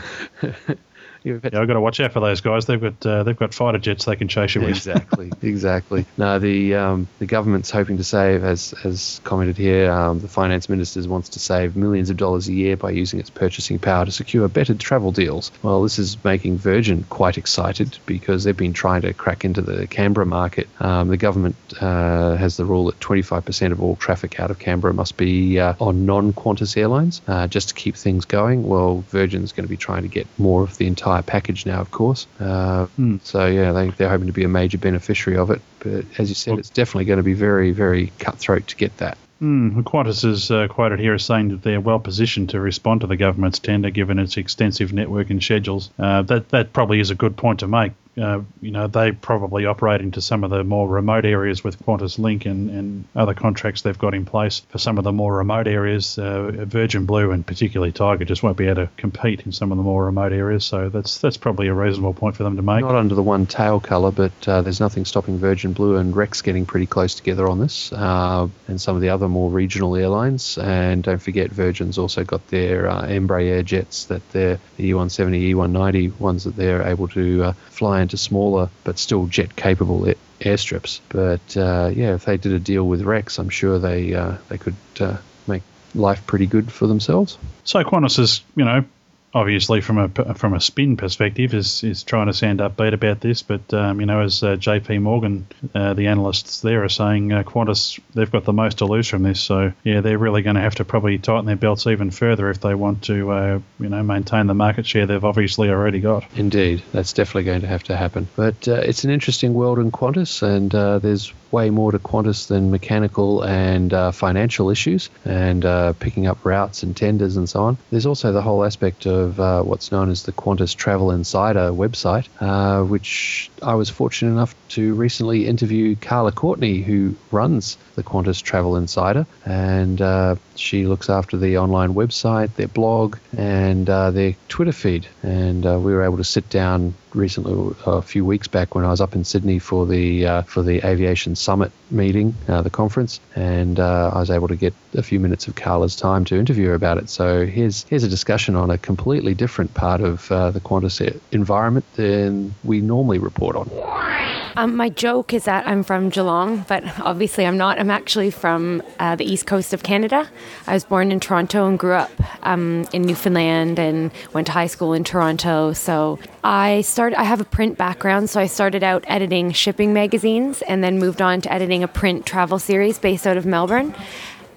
You've Yeah, I've got to watch out for those guys. They've got uh, they've got fighter jets they can chase you with. exactly, *laughs* exactly. No, the um, the government's hoping to save, as as commented here, um, the finance minister wants to save millions of dollars a year by using its purchasing power to secure better travel deals. Well, this is making Virgin quite excited because they've been trying to crack into the Canberra market. Um, the government uh, has the rule that 25% of all traffic out of Canberra must be uh, on non-Qantas airlines, uh, just to keep things going. Well, Virgin's going to be trying to get more of the entire package now, of course. Uh, Hmm. so yeah, they, they're hoping to be a major beneficiary of it. But as you said, it's definitely going to be very, very cutthroat to get that. Mm, Qantas is uh, quoted here as saying that they're well positioned to respond to the government's tender given its extensive network and schedules. Uh, that that probably is a good point to make. Uh, you know, they probably operate into some of the more remote areas with Qantas Link and, and other contracts they've got in place. For some of the more remote areas, uh, Virgin Blue and particularly Tiger just won't be able to compete in some of the more remote areas. So that's that's probably a reasonable point for them to make. Not under the one tail colour, but uh, there's nothing stopping Virgin Blue and Rex getting pretty close together on this, uh, and some of the other more regional airlines. And don't forget, Virgin's also got their uh, Embraer jets that they're the E170, E190 ones that they're able to fly into smaller but still jet capable air- airstrips. But uh, yeah, if they did a deal with Rex, I'm sure they uh, they could uh, make life pretty good for themselves. So Qantas is, you know, obviously from a from a spin perspective is is trying to sound upbeat about this, but um, you know, as uh, J.P. Morgan, uh, the analysts there are saying, uh, Qantas they've got the most to lose from this. So yeah, they're really going to have to probably tighten their belts even further if they want to, uh, you know, maintain the market share they've obviously already got. Indeed, that's definitely going to have to happen. But uh, it's an interesting world in Qantas, and uh, there's way more to Qantas than mechanical and financial issues and picking up routes and tenders and so on. There's also the whole aspect of uh, what's known as the Qantas Travel Insider website, uh, which I was fortunate enough to recently interview Carla Courtney, who runs the Qantas Travel Insider, and uh, she looks after the online website, their blog, and uh, their Twitter feed. And uh, we were able to sit down recently, a few weeks back, when I was up in Sydney for the uh, for the Aviation Summit meeting, uh, the conference, and uh, I was able to get a few minutes of Carla's time to interview her about it. So here's here's a discussion on a completely different part of uh, the Qantas environment than we normally report on. Um, my joke is that I'm from Geelong, but obviously I'm not. I'm actually from uh, the east coast of Canada. I was born in Toronto and grew up um, in Newfoundland and went to high school in Toronto. So I started. I have a print background, so I started out editing shipping magazines and then moved on to editing a print travel series based out of Melbourne.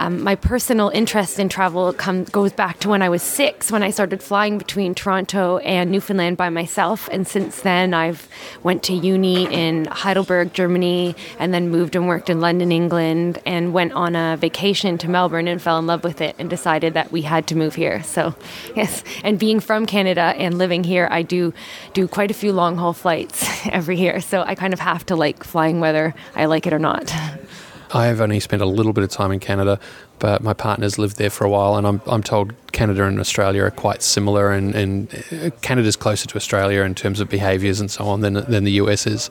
Um, my personal interest in travel come, goes back to when I was six, when I started flying between Toronto and Newfoundland by myself. And since then, I've went to uni in Heidelberg, Germany, and then moved and worked in London, England, and went on a vacation to Melbourne and fell in love with it and decided that we had to move here. So, *laughs* yes, and being from Canada and living here, I do do quite a few long haul flights *laughs* every year. So I kind of have to like flying whether I like it or not. *laughs* I've only spent a little bit of time in Canada, but my partner's lived there for a while, and I'm, I'm told Canada and Australia are quite similar, and, and uh, Canada's closer to Australia in terms of behaviours and so on than, than the US is.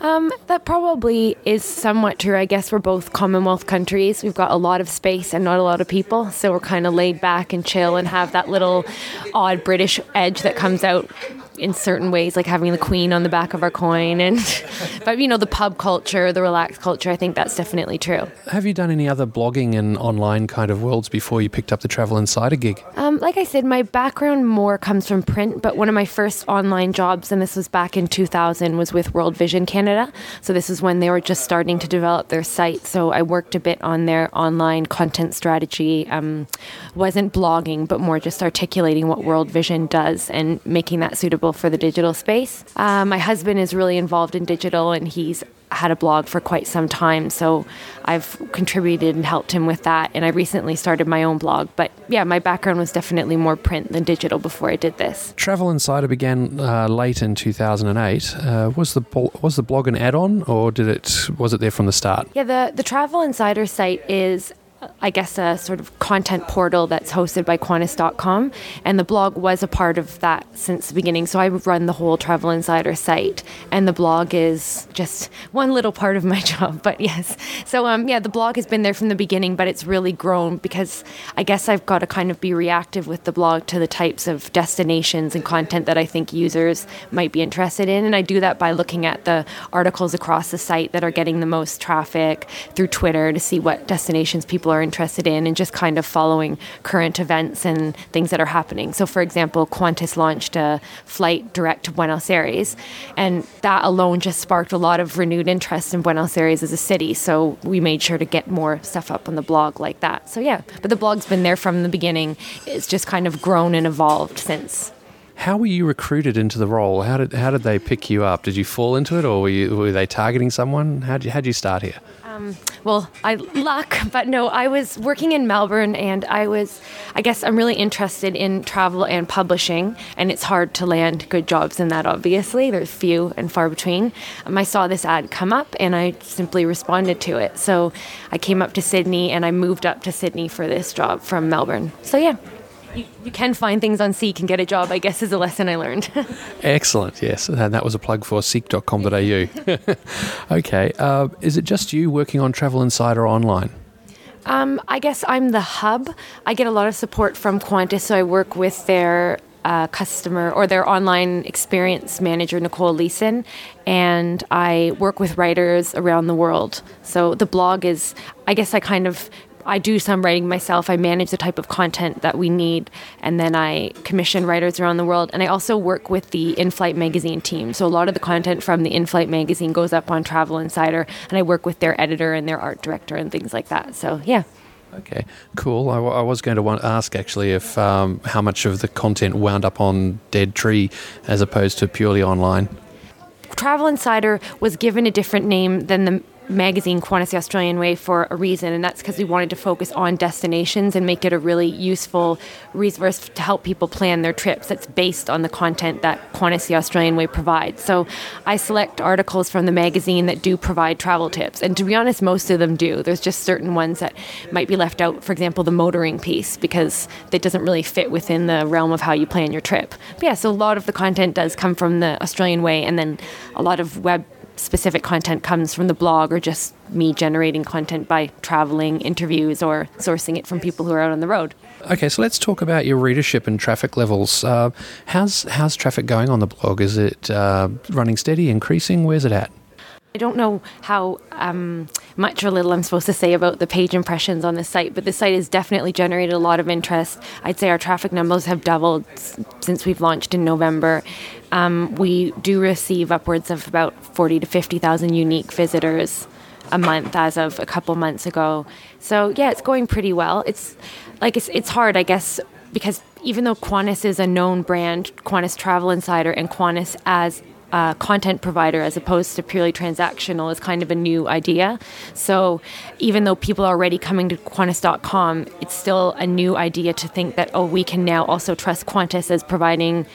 Um, that probably is somewhat true. I guess we're both Commonwealth countries. We've got a lot of space and not a lot of people, so we're kind of laid back and chill and have that little odd British edge that comes out in certain ways, like having the Queen on the back of our coin, and *laughs* but you know the pub culture, the relaxed culture. I think that's definitely true. Have you done any other blogging and online kind of worlds before you picked up the Travel Insider gig? Um, like I said, my background more comes from print, but one of my first online jobs, and this was back in 2000, was with World Vision Canada. So this is when they were just starting to develop their site. So I worked a bit on their online content strategy. Um, wasn't blogging, but more just articulating what World Vision does and making that suitable for the digital space. Uh, my husband is really involved in digital, and he's had a blog for quite some time, so I've contributed and helped him with that. And I recently started my own blog. But yeah, my background was definitely more print than digital before I did this. Travel Insider began uh, late in 2008. Uh, was the was the blog an add-on, or did it was it there from the start? Yeah, the the Travel Insider site is I guess, a sort of content portal that's hosted by Qantas.com. And the blog was a part of that since the beginning. So I run the whole Travel Insider site. And the blog is just one little part of my *laughs* job. But yes. So, um, yeah, the blog has been there from the beginning, but it's really grown because I guess I've got to kind of be reactive with the blog to the types of destinations and content that I think users might be interested in. And I do that by looking at the articles across the site that are getting the most traffic through Twitter to see what destinations people are interested in and just kind of following current events and things that are happening. So, for example, Qantas launched a flight direct to Buenos Aires, and that alone just sparked a lot of renewed interest in Buenos Aires as a city. So, we made sure to get more stuff up on the blog like that. So, yeah, but the blog's been there from the beginning. It's just kind of grown and evolved since. How were you recruited into the role? How did how did they pick you up? Did you fall into it, or were, you, were they targeting someone? How did you, how did you start here? Um, well, I luck, but no, I was working in Melbourne and I was, I guess I'm really interested in travel and publishing, and it's hard to land good jobs in that, obviously. There's few and far between. Um, I saw this ad come up and I simply responded to it. So I came up to Sydney and I moved up to Sydney for this job from Melbourne. So yeah you, you can find things on Seek and get a job, I guess, is a lesson I learned. *laughs* Excellent, yes. And that was a plug for seek.com.au. *laughs* okay. Uh, is it just you working on Travel Insider online? Um, I guess I'm the hub. I get a lot of support from Qantas, so I work with their uh, customer or their online experience manager, Nicole Leeson, and I work with writers around the world. So the blog is, I guess, I kind of I do some writing myself. I manage the type of content that we need, and then I commission writers around the world. And I also work with the In Flight magazine team. So a lot of the content from the In Flight magazine goes up on Travel Insider, and I work with their editor and their art director and things like that. So yeah. Okay, cool. I, I, was going to want, ask actually if um, how much of the content wound up on Dead Tree as opposed to purely online. Travel Insider was given a different name than the magazine Qantas the Australian Way for a reason, and that's because we wanted to focus on destinations and make it a really useful resource to help people plan their trips that's based on the content that Qantas the Australian Way provides. So I select articles from the magazine that do provide travel tips, and to be honest, most of them do. There's just certain ones that might be left out, for example, the motoring piece, because it doesn't really fit within the realm of how you plan your trip. But yeah, so a lot of the content does come from the Australian Way, and then a lot of web specific content comes from the blog or just me generating content by traveling, interviews, or sourcing it from people who are out on the road. Okay, so let's talk about your readership and traffic levels. Uh, how's how's traffic going on the blog? Is it uh, running steady, increasing? Where's it at? I don't know how um, much or little I'm supposed to say about the page impressions on the site, but the site has definitely generated a lot of interest. I'd say our traffic numbers have doubled since we've launched in November. Um, we do receive upwards of about 40 to 50,000 unique visitors a month as of a couple months ago. So yeah, it's going pretty well. It's like it's it's hard, I guess, because even though Qantas is a known brand, Qantas Travel Insider and Qantas as content provider as opposed to purely transactional is kind of a new idea. So even though people are already coming to Qantas.com, it's still a new idea to think that, oh, we can now also trust Qantas as providing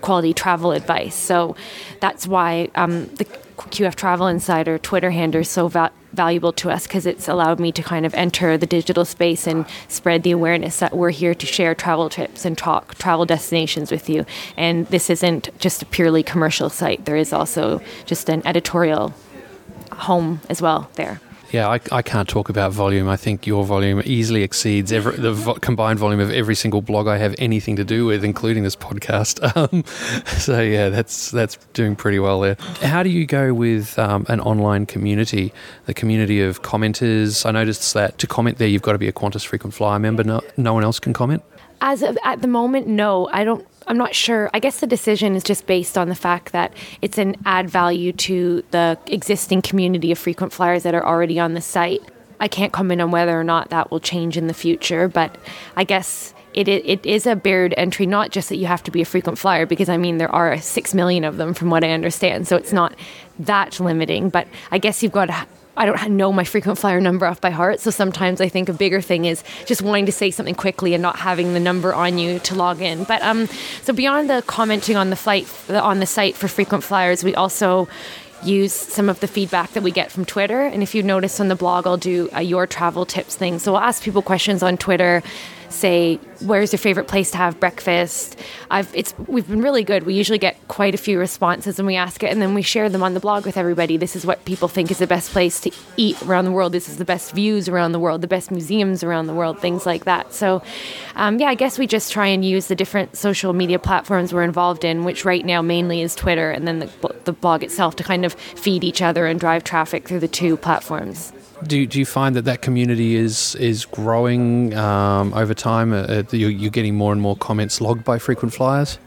quality travel advice. So that's why um, the QF Travel Insider Twitter handle is so va- valuable to us because it's allowed me to kind of enter the digital space and spread the awareness that we're here to share travel trips and talk travel destinations with you. And this isn't just a purely commercial site, there is also just an editorial home as well there. Yeah, I, I can't talk about volume. I think your volume easily exceeds every, the vo- combined volume of every single blog I have anything to do with, including this podcast. *laughs* Um, so yeah, that's that's doing pretty well there. How do you go with um, an online community, the community of commenters? I noticed that to comment there, you've got to be a Qantas frequent flyer member. No, no one else can comment. As of, at the moment, no. I don't. I'm not sure. I guess the decision is just based on the fact that it's an add value to the existing community of frequent flyers that are already on the site. I can't comment on whether or not that will change in the future, but I guess it, it is a barrier to entry, not just that you have to be a frequent flyer, because I mean, there are six million of them from what I understand. So it's not that limiting, but I guess you've got to I don't know my frequent flyer number off by heart. So sometimes I think a bigger thing is just wanting to say something quickly and not having the number on you to log in. But um, so beyond the commenting on the flight on the site for frequent flyers, we also use some of the feedback that we get from Twitter. And if you notice on the blog, I'll do a your travel tips thing. So I'll ask people questions on Twitter say where's your favorite place to have breakfast? I've it's we've been really good. We usually get quite a few responses and we ask it and then we share them on the blog with everybody. This is what people think is the best place to eat around the world. This is the best views around the world the best museums around the world things like that. So um, yeah i guess we just try and use the different social media platforms we're involved in which right now mainly is twitter and then the, the blog itself to kind of feed each other and drive traffic through the two platforms do, do you find that that community is is growing um, over time? Uh, uh you're, you're, getting more and more comments logged by frequent flyers.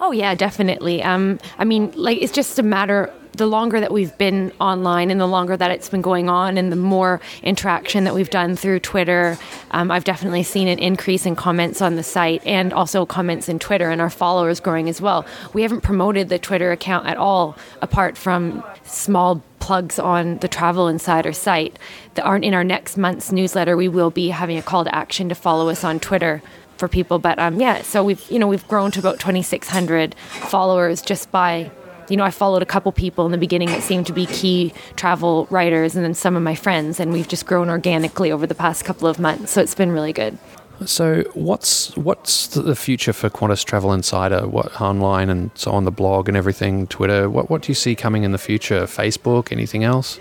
Oh yeah, definitely. Um, I mean, like it's just a matter. The longer that we've been online, and the longer that it's been going on, and the more interaction that we've done through Twitter, um, I've definitely seen an increase in comments on the site, and also comments in Twitter, and our followers growing as well. We haven't promoted the Twitter account at all, apart from small plugs on the Travel Insider site aren't in our next month's newsletter. We will be having a call to action to follow us on Twitter for people. But um, yeah, so we've you know we've grown to about 2,600 followers just by you know I followed a couple people in the beginning that seemed to be key travel writers, and then some of my friends, and we've just grown organically over the past couple of months. So it's been really good. So, what's what's the future for Qantas Travel Insider? What online and so on the blog and everything, Twitter? What what do you see coming in the future? Facebook? Anything else?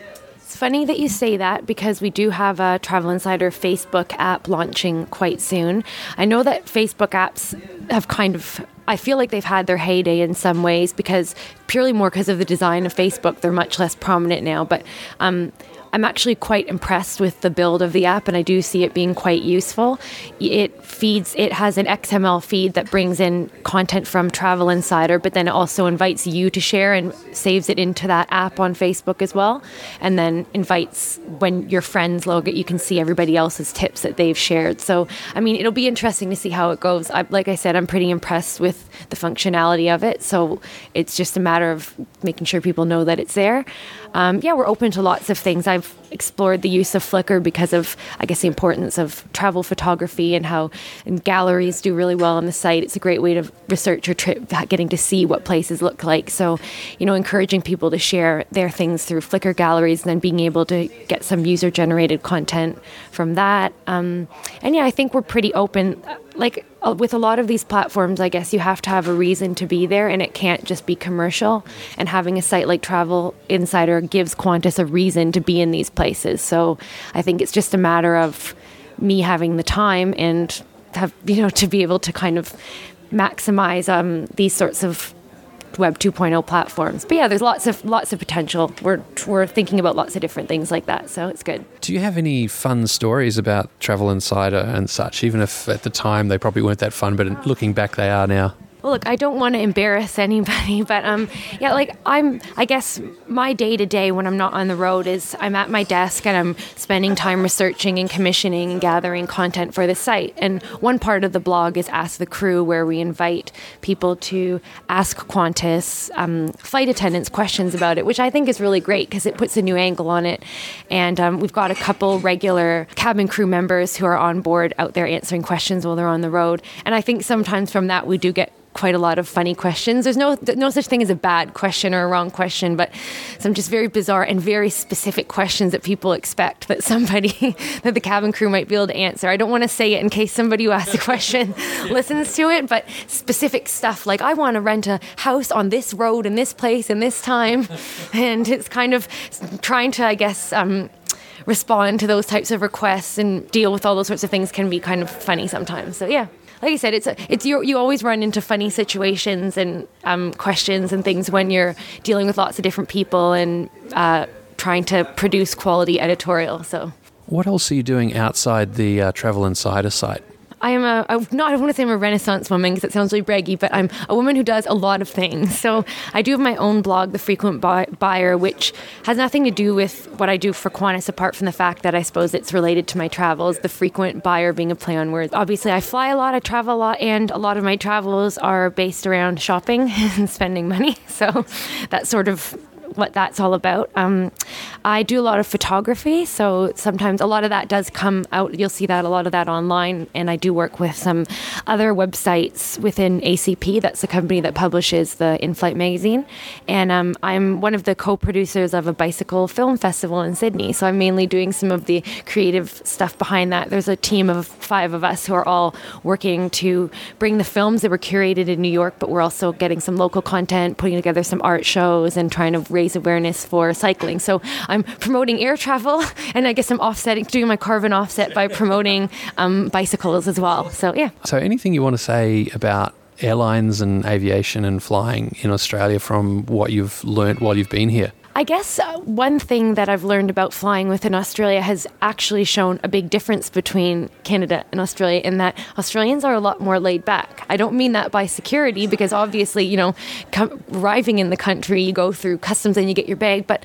Funny that you say that because we do have a Travel Insider Facebook app launching quite soon. I know that Facebook apps have kind of I feel like they've had their heyday in some ways because purely more because of the design of Facebook, they're much less prominent now. But um, I'm actually quite impressed with the build of the app, and I do see it being quite useful. It feeds, it has an XML feed that brings in content from Travel Insider, but then it also invites you to share and saves it into that app on Facebook as well. And then invites when your friends log it, you can see everybody else's tips that they've shared. So, I mean, it'll be interesting to see how it goes. I, like I said, I'm pretty impressed with the functionality of it. So, it's just a matter of making sure people know that it's there. Um, yeah, we're open to lots of things. I've explored the use of Flickr because of, I guess, the importance of travel photography and how and galleries do really well on the site. It's a great way to research your trip, getting to see what places look like. So, you know, encouraging people to share their things through Flickr galleries and then being able to get some user generated content from that. Um, and yeah, I think we're pretty open. Like with a lot of these platforms, I guess you have to have a reason to be there and it can't just be commercial. And having a site like Travel Insider gives Qantas a reason to be in these places. So I think it's just a matter of me having the time and have you know to be able to kind of maximize um, these sorts of web 2.0 platforms. But yeah there's lots of lots of potential. We're we're thinking about lots of different things like that so it's good. Do you have any fun stories about travel insider and such even if at the time they probably weren't that fun but looking back they are now well, look, I don't want to embarrass *laughs* anybody, but um, yeah, like I'm. I guess my day to day when I'm not on the road is I'm at my desk and I'm spending time researching and commissioning and gathering content for the site. And one part of the blog is Ask the Crew, where we invite people to ask Qantas um, flight attendants questions about it, which I think is really great because it puts a new angle on it. And um, we've got a couple regular cabin crew members who are on board out there answering questions while they're on the road. And I think sometimes from that we do get quite a lot of funny questions. There's no no such thing as a bad question or a wrong question, but some just very bizarre and very specific questions that people expect that somebody *laughs* that the cabin crew might be able to answer. I don't want to say it in case somebody who asks a question *laughs* listens to it, but specific stuff like I want to rent a house on this road in this place in this time, *laughs* and it's kind of trying to, I guess. Um, respond to those types of requests and deal with all those sorts of things can be kind of funny sometimes. So yeah like I said, it's a, it's you you always run into funny situations and um, questions and things when you're dealing with lots of different people and uh, trying to produce quality editorial. So, what else are you doing outside the uh, Travel Insider site? I am a, a not I don't want to say I'm a Renaissance woman because it sounds really braggy, but I'm a woman who does a lot of things. So I do have my own blog, The Frequent Buyer, which has nothing to do with what I do for Qantas, apart from the fact that I suppose it's related to my travels. The frequent buyer being a play on words. Obviously, I fly a lot, I travel a lot, and a lot of my travels are based around shopping *laughs* and spending money. *laughs* So that's sort of what that's all about. Um, I do a lot of photography, so sometimes a lot of that does come out. You'll see that a lot of that online, and I do work with some other websites within ACP. That's the company that publishes the In Flight magazine, and um, I'm one of the co-producers of a bicycle film festival in Sydney. So I'm mainly doing some of the creative stuff behind that. There's a team of five of us who are all working to bring the films that were curated in New York, but we're also getting some local content, putting together some art shows, and trying to raise awareness for cycling. So I'm promoting air travel, *laughs* and I guess I'm offsetting, doing my carbon offset by promoting um, bicycles as well. So yeah. So anything you want to say about airlines and aviation and flying in Australia from what you've learnt while you've been here? I guess uh, one thing that I've learned about flying within Australia has actually shown a big difference between Canada and Australia in that Australians are a lot more laid back. I don't mean that by security because obviously, you know, com- arriving in the country, you go through customs and you get your bag, but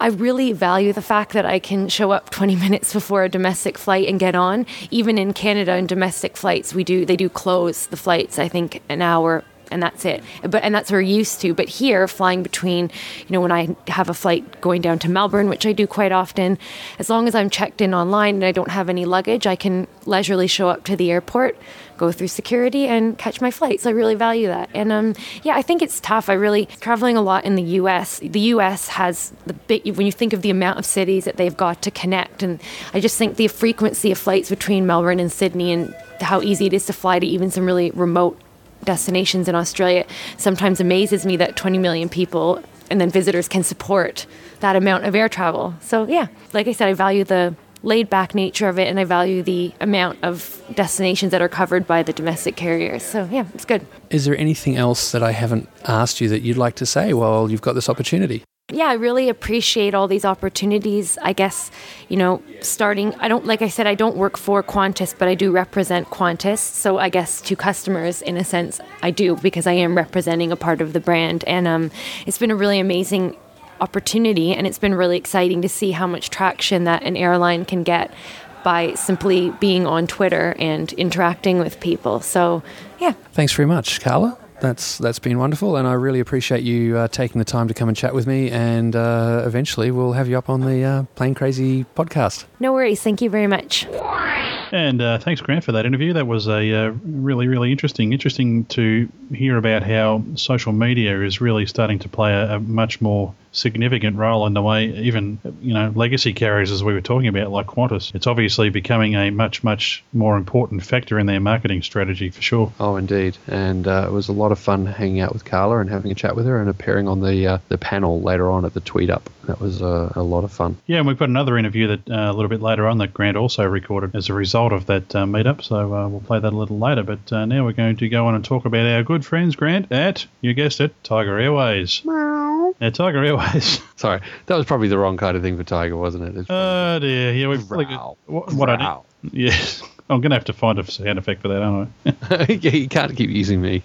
I really value the fact that I can show up 20 *laughs* minutes before a domestic flight and get on. Even in Canada, in domestic flights, we do they do close the flights. I think an hour and that's it. But and that's what we're used to. But here, flying between, you know, when I have a flight going down to Melbourne, which I do quite often, as long as I'm checked in online and I don't have any luggage, I can leisurely show up to the airport, go through security, and catch my flight. So I really value that. And um, yeah, I think it's tough. I really traveling a lot in the U.S. The U.S. has the big when you think of the amount of cities that they've got to connect, and I just think the frequency of flights between Melbourne and Sydney and how easy it is to fly to even some really remote destinations in Australia sometimes amazes me that 20 million people and then visitors can support that amount of air travel. So, yeah, like I said, I value the laid back nature of it and I value the amount of destinations that are covered by the domestic carriers. So, yeah, it's good. Is there anything else that I haven't asked you that you'd like to say while you've got this opportunity? Yeah, I really appreciate all these opportunities. I guess, you know, starting, I don't, like I said, I don't work for Qantas, but I do represent Qantas. So I guess to customers, in a sense, I do because I am representing a part of the brand. And um, it's been a really amazing opportunity and it's been really exciting to see how much traction that an airline can get by simply being on Twitter and interacting with people. So, yeah. Thanks very much, Carla that's that's been wonderful, and I really appreciate you uh, taking the time to come and chat with me. And uh, eventually, we'll have you up on the uh, Plane Crazy podcast. No worries. Thank you very much. And uh, thanks, Grant, for that interview. That was a uh, really, really interesting. Interesting to hear about how social media is really starting to play a, a much more significant role in the way even you know legacy carriers as we were talking about like Qantas. It's obviously becoming a much much more important factor in their marketing strategy for sure. Oh indeed. And uh, it was a lot of fun hanging out with Carla and having a chat with her and appearing on the uh, the panel later on at the tweet up. That was uh, a lot of fun. Yeah and we've got another interview that uh, a little bit later on that Grant also recorded as a result of that uh, meetup. So uh, we'll play that a little later. But now we're going to go on and talk about our good friends Grant at you guessed it Tiger Airways. Meow. Yeah, Tiger Airways *laughs* Sorry, that was probably the wrong kind of thing for Tiger, wasn't it? Oh dear, yeah, we've like, what, what I did. Yes, I'm going to have to find a sound effect for that, aren't I? *laughs* *laughs* yeah, you can't keep using me.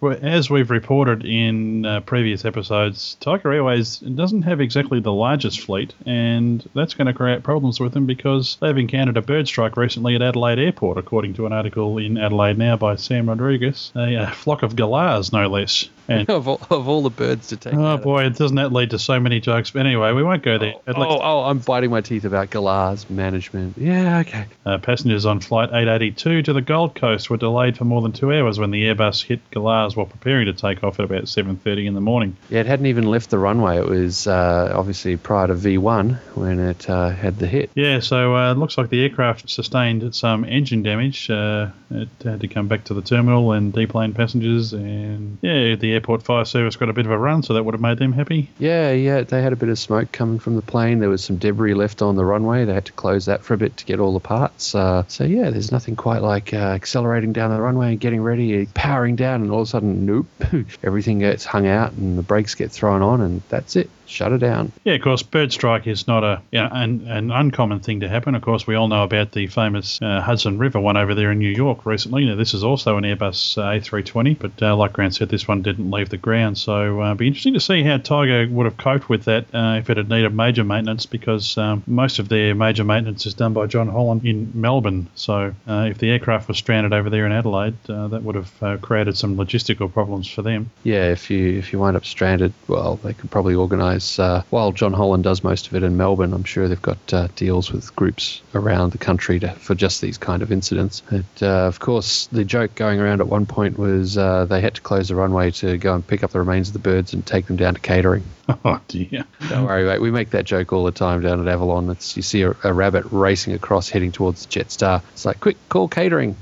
well, as we've reported in uh, previous episodes, Tiger Airways doesn't have exactly the largest fleet, and that's going to create problems with them because they've encountered a bird strike recently at Adelaide Airport, according to an article in Adelaide Now by Sam Rodriguez. A, a flock of galahs, no less, And- *laughs* of, all, of all the birds to take. Oh out of- boy, doesn't that lead to so many jokes? But anyway, we won't go there. Oh, least, oh, I'm biting my teeth about galahs management. Yeah, okay. uh, passengers on flight 882 to the Gold Coast were delayed for more than two hours when the Airbus hit galahs while preparing to take off at about 7:30 in the morning. Yeah, it hadn't even left the runway. It was uh, obviously prior to V1 when it uh, had the hit. Yeah, so uh, it looks like the aircraft sustained some engine damage. Uh, it had to come back to the terminal and deplane passengers, and yeah, the airport fire service got a bit of a run, so that would have made them happy. Yeah, yeah, they had a bit of smoke coming from the plane. There was some debris left on the runway. They had to close that for a bit to get all the parts. Uh, so yeah, there's nothing quite like uh, accelerating down the runway and getting ready, powering down, and all of a sudden, nope, *laughs* everything gets hung out and the brakes get thrown on, and that's it. Shut it down. Yeah, of course, bird strike is not a you know, an, an uncommon thing to happen. Of course, we all know about the famous uh, Hudson River one over there in New York recently. Now, this is also an Airbus uh, A320, but uh, like Grant said, this one didn't leave the ground. So uh, it'd be interesting to see how Tiger would have coped with that uh, if it had needed major maintenance, because um, most of their major maintenance is done by John Holland in Melbourne. So uh, if the aircraft was stranded over there in Adelaide, uh, that would have uh, created some logistical problems for them. Yeah, if you if you wind up stranded, well, they could probably organise. Uh, while John Holland does most of it in Melbourne, I'm sure they've got deals with groups around the country to, for just these kind of incidents. But of course, the joke going around at one point was they had to close the runway to go and pick up the remains of the birds and take them down to catering. *laughs* Oh dear. Don't worry, mate. We make that joke all the time down at Avalon. It's you see a, a rabbit racing across, heading towards the Jetstar. It's like, quick, call catering.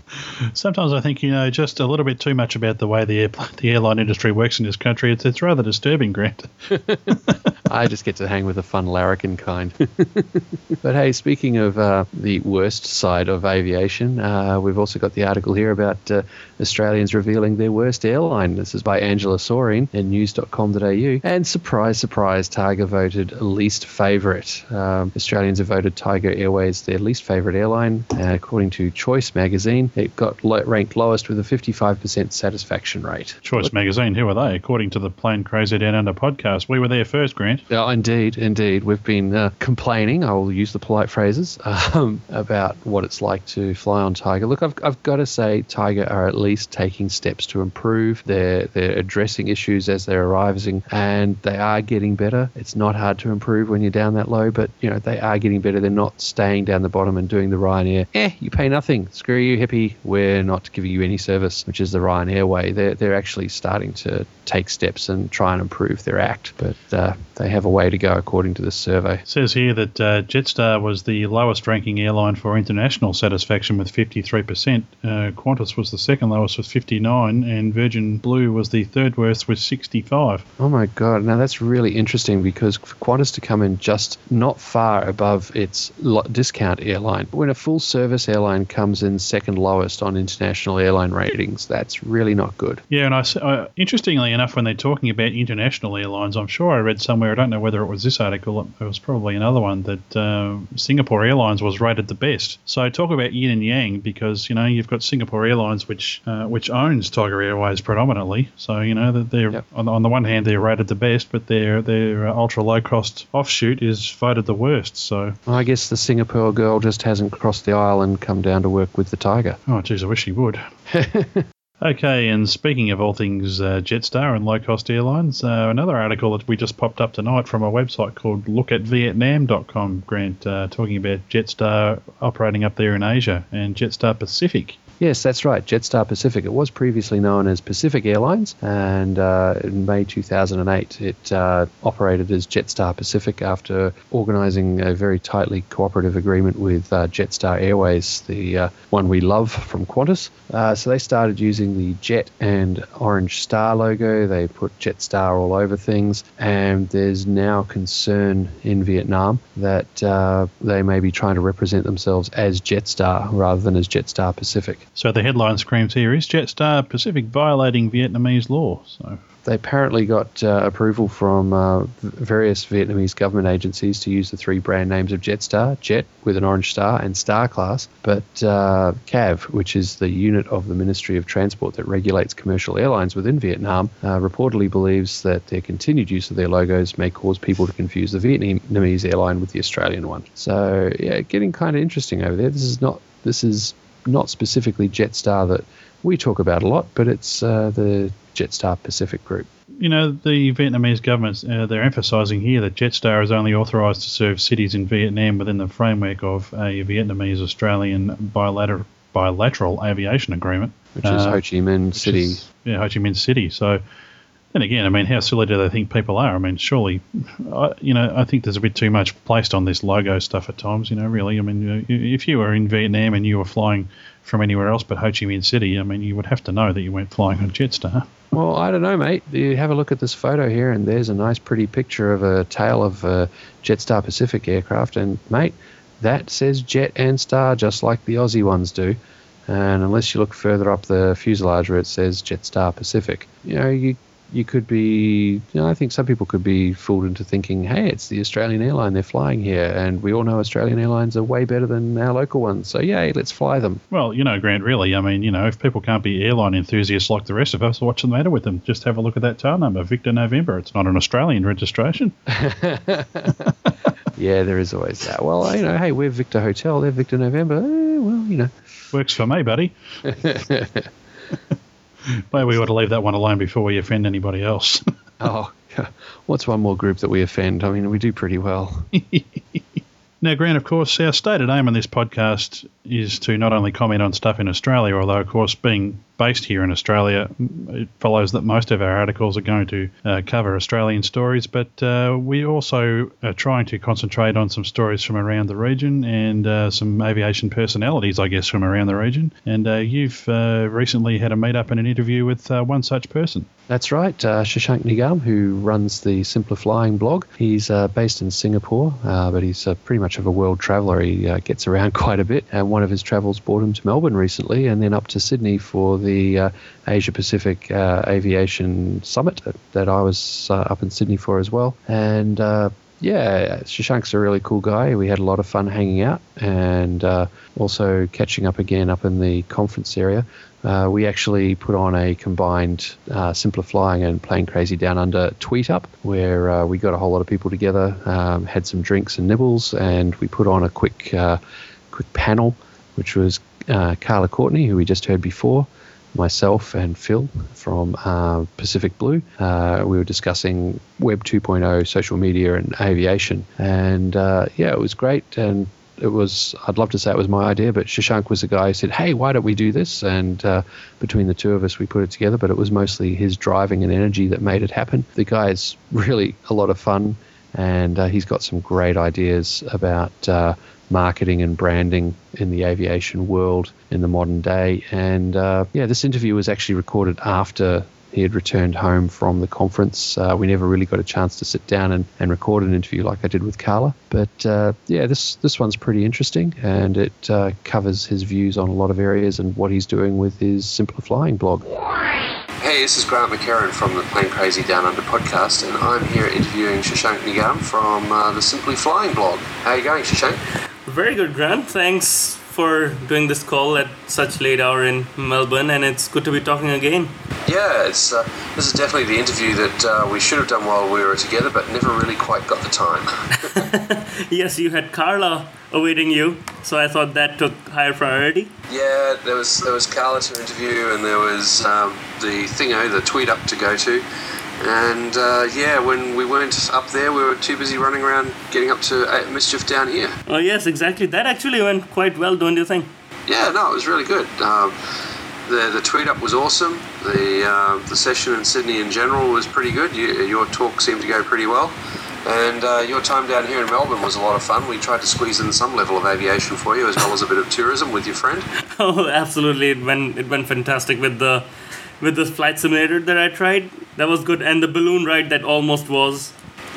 Sometimes I think you know just a little bit too much about the way the air, the airline industry works in this country. It's it's rather disturbing, Grant. *laughs* *laughs* I just get to hang with the fun larrikin kind. but hey, speaking of uh, the worst side of aviation, uh, we've also got the article here about uh, Australians revealing their worst airline. This is by Angela Saurine in news.com.au. And surprise, surprise, Tiger voted least favourite. Um, Australians have voted Tiger Airways their least favourite airline. Uh, according to Choice magazine, it got lo- ranked lowest with a 55% satisfaction rate. Choice Magazine, who are they? According to the Plane Crazy Down Under podcast, we were there first, Grant. Yeah, indeed, indeed. We've been uh, complaining, I will use the polite phrases, *laughs* um, about what it's like to fly on Tiger. Look, I've, I've got to say, Tiger are at least taking steps to improve. They're, they're addressing issues as they're arising, and they are getting better. It's not hard to improve when you're down that low, but, you know, they are getting better. They're not staying down the bottom and doing the Ryanair, eh, you pay nothing. Screw you, hippie. We're not giving you any service, which is the Ryanair way. They're, they're actually starting to take steps and try and improve their act, but uh, they have a way to go according to this survey. It says here that uh, Jetstar was the lowest ranking airline for international satisfaction with 53%. Uh, Qantas was the second lowest with 59, and Virgin Blue was the third worst with 65. Oh my god! Now that's really interesting because for Qantas to come in just not far above its discount airline, when a full service airline comes in second lowest on international airline ratings, that's really not good. Yeah, and I, uh, interestingly enough, when they're talking about international airlines, I'm sure I read somewhere, I don't know whether it was this article, it was probably another one, that uh, Singapore Airlines was rated the best. So talk about yin and yang because, you know, you've got Singapore Airlines, which uh, which owns Tiger Airways predominantly. So, you know, that they're Yep. on, on the one hand, they're rated the best, but their, their uh, ultra low cost offshoot is voted the worst. So, I guess the Singapore girl just hasn't crossed the aisle and come down to work with the Tiger. oh, geez, I wish she would. *laughs* Okay, and speaking of all things uh, Jetstar and low cost airlines, uh, another article that we just popped up tonight from a website called lookatvietnam.com, Grant, uh, talking about Jetstar operating up there in Asia and Jetstar Pacific. Yes, that's right. Jetstar Pacific. It was previously known as Pacific Airlines, and uh, in May 2008, it uh, operated as Jetstar Pacific after organising a very tightly cooperative agreement with uh, Jetstar Airways, the uh, one we love from Qantas. Uh, so they started using the Jet and Orange Star logo. They put Jetstar all over things, and there's now concern in Vietnam that uh, they may be trying to represent themselves as Jetstar rather than as Jetstar Pacific. So the headline screams here is Jetstar Pacific violating Vietnamese law. So They apparently got uh, approval from uh, various Vietnamese government agencies to use the three brand names of Jetstar, Jet with an orange star, and Star Class. But uh, CAV, which is the unit of the Ministry of Transport that regulates commercial airlines within Vietnam, uh, reportedly believes that their continued use of their logos may cause people to confuse the Vietnamese airline with the Australian one. So, yeah, getting kind of interesting over there. This is not. This is not specifically Jetstar that we talk about a lot, but it's uh, the Jetstar Pacific Group. You know, the Vietnamese government, uh, they're emphasising here that Jetstar is only authorised to serve cities in Vietnam within the framework of a Vietnamese Australian bilateral, bilateral aviation agreement. Which is Uh, Ho Chi Minh City. is- yeah, Ho Chi Minh City. So, then again, I mean, how silly do they think people are? I mean, surely, I, you know, I think there's a bit too much placed on this logo stuff at times. You know, really, I mean, if you were in Vietnam and you were flying from anywhere else but Ho Chi Minh City, I mean, you would have to know that you weren't flying on Jetstar. Well, I don't know, mate. You have a look at this photo here, and there's a nice, pretty picture of a tail of a Jetstar Pacific aircraft. And, mate, that says Jet and Star just like the Aussie ones do. And unless you look further up the fuselage where it says Jetstar Pacific, you know, you you could be, you know, I think some people could be fooled into thinking, hey, it's the Australian airline they're flying here, and we all know Australian airlines are way better than our local ones. So, yay, let's fly them. Well, you know, Grant, really, I mean, you know, if people can't be airline enthusiasts like the rest of us, what's the matter with them? Just have a look at that tail number, Victor November. It's not an Australian registration. *laughs* *laughs* Yeah, there is always that. Well, you know, hey, we're Victor Hotel, they're Victor November. Eh, well, you know. Works for me, buddy. *laughs* *laughs* Maybe we ought to leave that one alone before we offend anybody else. *laughs* Oh, yeah. what's one more group that we offend? I mean, we do pretty well. *laughs* Now, Grant, of course, our stated aim on this podcast is to not only comment on stuff in Australia, although, of course, being based here in Australia, it follows that most of our articles are going to uh, cover Australian stories, but uh, we also are trying to concentrate on some stories from around the region and uh, some aviation personalities, I guess, from around the region. And uh, you've uh, recently had a meet up and an interview with uh, one such person. That's right, Shashank Nigam, who runs the SimpliFlying blog. He's based in Singapore, but he's pretty much of a world traveller. He uh, gets around *laughs* quite a bit, and one of his travels brought him to Melbourne recently, and then up to Sydney for the uh, Asia Pacific uh, Aviation Summit that, that I was uh, up in Sydney for as well. And uh, yeah, Shashank's a really cool guy. We had a lot of fun hanging out and uh, also catching up again up in the conference area. Uh, we actually put on a combined uh, SimpliFlying and Plane Crazy Down Under tweet up where uh, we got a whole lot of people together, um, had some drinks and nibbles, and we put on a quick, uh, quick panel, which was uh, Carla Courtney, who we just heard before, myself and Phil from uh, Pacific Blue. Uh, we were discussing Web 2.0, social media, and aviation. And uh, yeah, it was great. And it was, I'd love to say it was my idea, but Shashank was the guy who said, hey, why don't we do this? And uh, between the two of us, we put it together. But it was mostly his driving and energy that made it happen. The guy is really a lot of fun. And uh, he's got some great ideas about uh, marketing and branding in the aviation world in the modern day. And uh, yeah, this interview was actually recorded after he had returned home from the conference. Uh, we never really got a chance to sit down and, and record an interview like I did with Carla. But uh, yeah, this, this one's pretty interesting and it uh, covers his views on a lot of areas and what he's doing with his SimpliFlying blog. Hey, this is Grant McHerron from the Plane Crazy Down Under podcast, and I'm here interviewing Shashank Nigam from uh, the SimpliFlying blog. How are you going, Shashank? Very good, Grant. Thanks for doing this call at such late hour in Melbourne, and it's good to be talking again. Yeah, it's uh, this is definitely the interview that uh, we should have done while we were together, but never really quite got the time. *laughs* Yes, you had Carla awaiting you, so I thought that took higher priority. yeah, there was there was Carla to interview, and there was um, the thingo, the tweet up to go to, and uh, yeah, when we weren't up there, we were too busy running around getting up to uh, mischief down here. Oh, yes, exactly. That actually went quite well, don't you think? Yeah, no, it was really good. Um, the the tweet up was awesome. The uh, the session in Sydney in general was pretty good. You, your talk seemed to go pretty well. And uh, your time down here in Melbourne was a lot of fun. We tried to squeeze in some level of aviation for you, as well as a bit of tourism with your friend. *laughs* Oh, absolutely. It went it went fantastic with the with the flight simulator that I tried. That was good, and the balloon ride that almost was.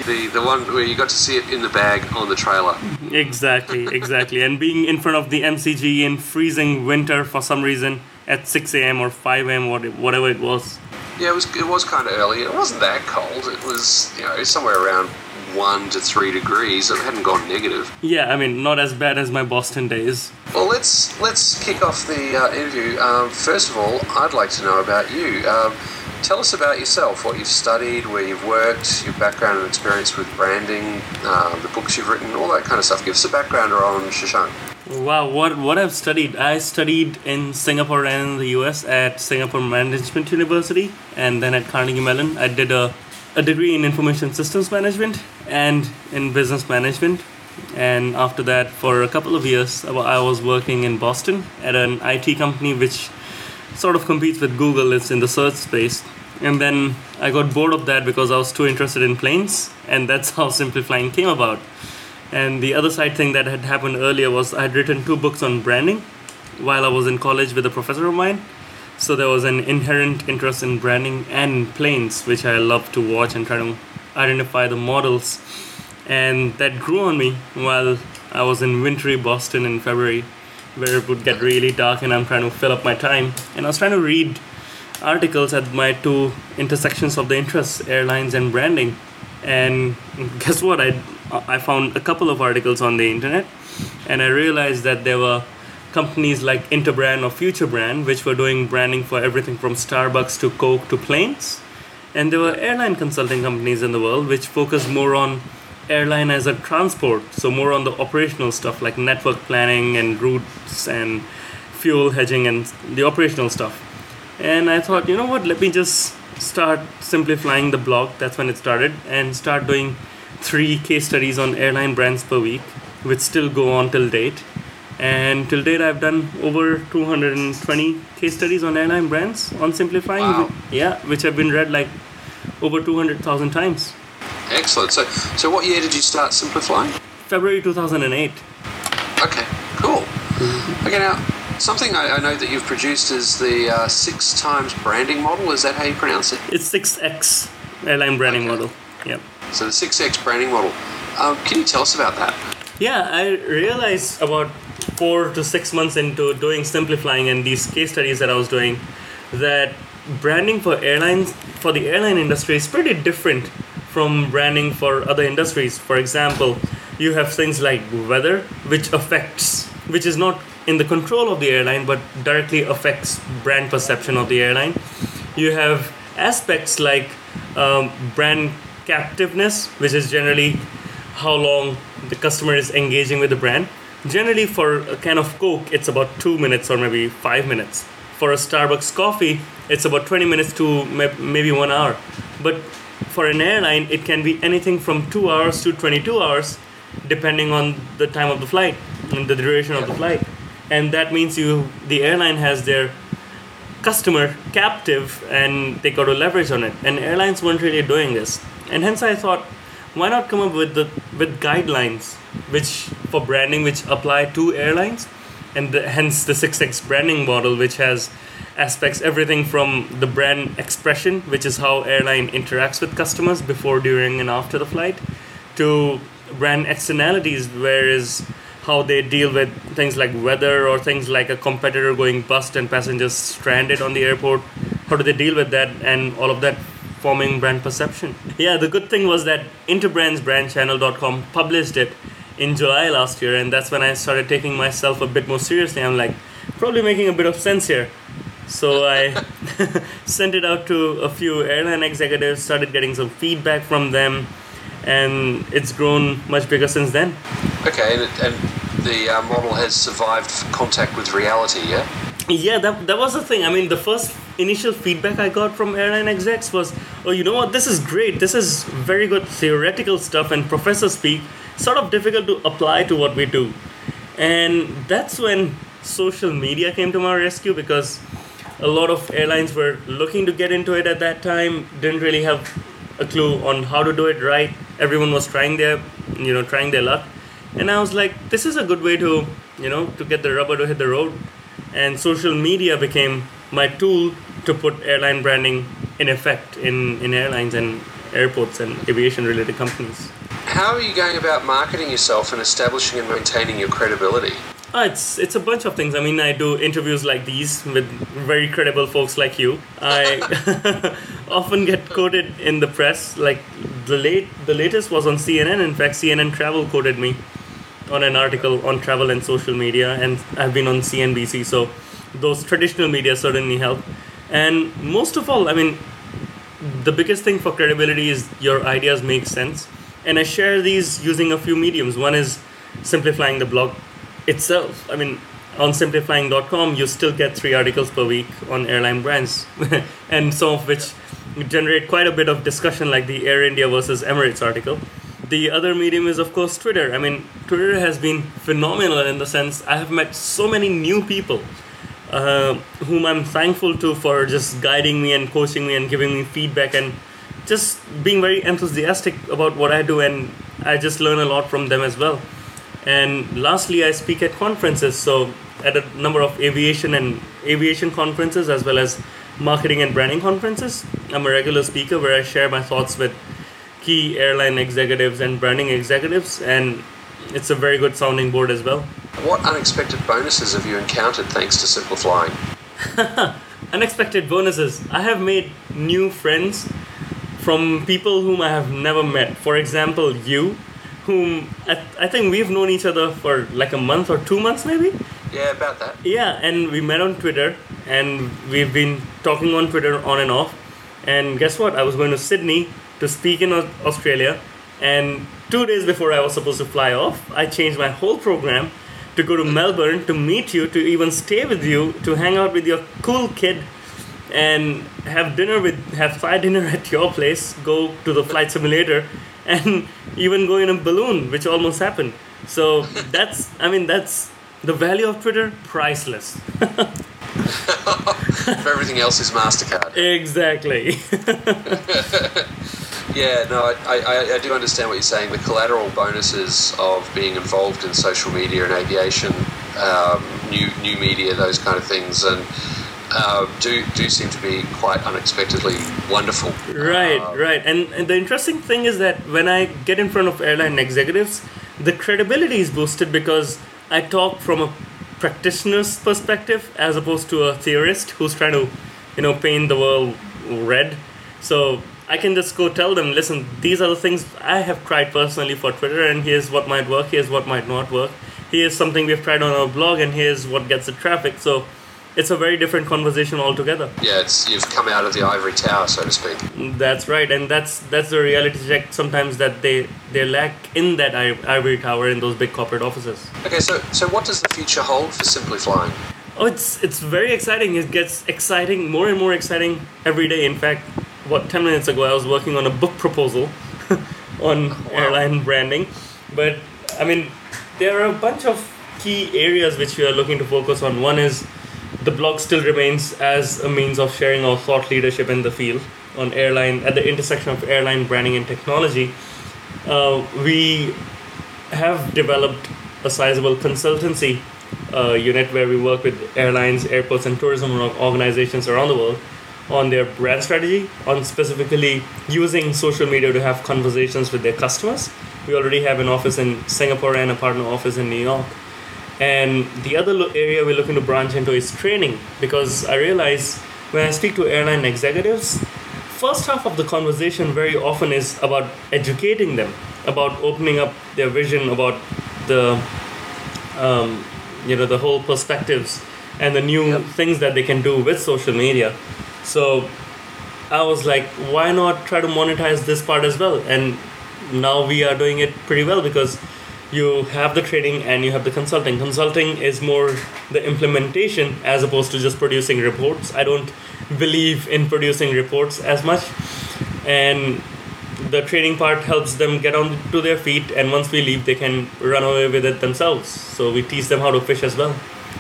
The the one where you got to see it in the bag on the trailer. Exactly, *laughs* exactly. and being in front of the MCG in freezing winter for some reason at 6 a.m. or 5 a.m. what- whatever it was. Yeah, it was it was kind of early. It wasn't that cold. It was you know somewhere around one to three degrees. It hadn't gone negative. Yeah, I mean, not as bad as my Boston days. Well, let's let's kick off the uh, interview. Um, first of all, I'd like to know about you. Um, tell us about yourself, what you've studied, where you've worked, your background and experience with branding, uh, the books you've written, all that kind of stuff. Give us a background on Shashank. Wow, what what I've studied? I studied in Singapore and in the US at Singapore Management University, and then at Carnegie Mellon, I did a a degree in information systems management and in business management. And after that, for a couple of years, I was working in Boston at an IT company which sort of competes with Google. It's in the search space. And then I got bored of that because I was too interested in planes, and that's *laughs* how SimpliFlying came about. And the other side thing that had happened earlier was I had written two books on branding while I was in college with a professor of mine. So there was an inherent interest in branding and planes, which I love to watch and try to identify the models. And that grew on me while I was in wintry Boston in February, where it would get really dark and I'm trying to fill up my time. And I was trying to read articles at my two intersections of the interests, airlines and branding. And *laughs* guess what? I, I found a couple of articles on the internet, and I realized that there were companies like Interbrand or Futurebrand, which were doing branding for everything from Starbucks to Coke to planes. And there were airline consulting companies in the world which focused more on airline as a transport, so more on the operational stuff like network planning and routes and fuel hedging and the operational stuff. And I thought, you know what, let me just start SimpliFlying the blog. That's when it started, and start doing three case studies on airline brands per week, which still go on till date. And till date, I've done over 220 case studies on airline brands on SimpliFlying. Wow. Yeah, which have been read like over 200,000 times. Excellent. So, so what year did you start SimpliFlying? February 2008. Okay, cool. Okay, now something I, I know that you've produced is the uh, six times branding model. Is that how you pronounce it? It's 6X airline branding Okay. model. Yeah. So the six X branding model. Um, can you tell us about that? Yeah, I realized about four to six months into doing SimpliFlying and these case studies that I was doing that branding for airlines for the airline industry is pretty different from branding for other industries. For example, you have things like weather, which affects, which is not in the control of the airline, but directly affects brand perception of the airline. You have aspects like um, brand captiveness, which is generally how long the customer is engaging with the brand. Generally, for a can of Coke, it's about two minutes or maybe five minutes. For a Starbucks coffee, it's about 20 minutes to maybe one hour. But for an airline, it can be anything from two hours to 22 hours, depending on the time of the flight and the duration of the flight. And that means you, the airline has their customer captive and they got to leverage on it and airlines weren't really doing this and hence i thought why not come up with the with guidelines which for branding which apply to airlines and the, hence the 6x branding model which has aspects everything from the brand expression which is how airline interacts with customers before during and after the flight to brand externalities where is how they deal with things like weather or things like a competitor going bust and passengers stranded on the airport. How do they deal with that and all of that forming brand perception yeah the good thing was that interbrands brandchannel.com published it in july last year and that's when i started taking myself a bit more seriously i'm like probably making a bit of sense here so I *laughs* sent it out to a few airline executives, started getting some feedback from them, and it's grown much bigger since then. Okay, and, and the uh, model has survived contact with reality. Yeah. *laughs* Yeah, that, that was the thing. I mean, the first initial feedback I got from airline execs was, oh, you know what, this is great. This is very good theoretical stuff and professor speak, sort of difficult to apply to what we do. And that's when social media came to my rescue because a lot of airlines were looking to get into it at that time, didn't really have a clue on how to do it right. Everyone was trying their, you know, trying their luck. And I was like, this is a good way to, you know, to get the rubber to hit the road. And social media became my tool to put airline branding in effect in, in airlines and airports and aviation related companies. How are you going about marketing yourself and establishing and maintaining your credibility? Uh, it's it's a bunch of things. I mean, I do interviews like these with very credible folks like you. I *laughs* often get quoted in the press. Like the late the latest was on CNN. In fact, CNN Travel quoted me on an article on travel and social media, and I've been on CNBC. So those traditional media certainly help. And most of all, I mean, the biggest thing for credibility is your ideas make sense. And I share these using a few mediums. One is SimpliFlying the blog itself. I mean, on simpliflying.com, you still get three articles per week on airline brands, *laughs* and some of which generate quite a bit of discussion, like the Air India versus Emirates article. The other medium is, of course, Twitter. I mean, Twitter has been phenomenal in the sense I have met so many new people uh, whom I'm thankful to for just guiding me and coaching me and giving me feedback and just being very enthusiastic about what I do. And I just learn a lot from them as well. And lastly, I speak at conferences. So, at a number of aviation and aviation conferences, as well as marketing and branding conferences. I'm a regular speaker where I share my thoughts with key airline executives and branding executives, and it's a very good sounding board as well. What unexpected bonuses have you encountered thanks to SimpliFlying? *laughs* unexpected bonuses. I have made new friends from people whom I have never met. For example, you, whom I, I think we've known each other for like a month or two months, maybe. Yeah, about that. Yeah, and we met on Twitter, and we've been talking on Twitter on and off. And guess what? I was going to Sydney to speak in Australia, and two days before I was supposed to fly off, I changed my whole program to go to Melbourne to meet you, to even stay with you, to hang out with your cool kid, and have dinner with have flight dinner *laughs* at your place, go to the flight simulator, and even go in a balloon, which almost happened. So that's I mean that's the value of Twitter priceless. *laughs* Everything else is Mastercard. Exactly. *laughs* yeah, no, I, I, I, do understand what you're saying. The collateral bonuses of being involved in social media and aviation, um, new new media, those kind of things, and uh, do do seem to be quite unexpectedly wonderful. Right, uh, right. And, and the interesting thing is that when I get in front of airline executives, the credibility is boosted because I talk from a practitioner's perspective as opposed to a theorist who's trying to, you know, paint the world red. So I can just go tell them, listen, these are the things I have tried personally for Twitter, and here's what might work, here's what might not work. Here's something we've tried on our blog, and here's what gets the traffic. So it's a very different conversation altogether. Yeah, it's you've come out of the ivory tower, so to speak. That's right, and that's that's the reality check sometimes that they they lack in that ivory tower in those big corporate offices. Okay, so so what does the future hold for SimpliFlying? Oh, it's it's very exciting. It gets exciting, more and more exciting every day. In fact, what ten minutes ago I was working on a book proposal *laughs* on wow. airline branding, but I mean there are a bunch of key areas which we are looking to focus on. One is the blog still remains as a means of sharing our thought leadership in the field on airline at the intersection of airline branding and technology. Uh, we have developed a sizable consultancy uh, unit where we work with airlines, airports, and tourism organizations around the world on their brand strategy, on specifically using social media to have conversations with their customers. We already have an office in Singapore and a partner office in New York. And the other lo- area we're looking to branch into is training because I realize when I speak to airline executives, first half of the conversation very often is about educating them, about opening up their vision, about the um, you know the whole perspectives and the new yep. things that they can do with social media. So I was like, why not try to monetize this part as well? And now we are doing it pretty well because you have the training and you have the consulting. Consulting is more the implementation as opposed to just producing reports. I don't believe in producing reports as much. And the training part helps them get on to their feet and once we leave they can run away with it themselves. So we teach them how to fish as well.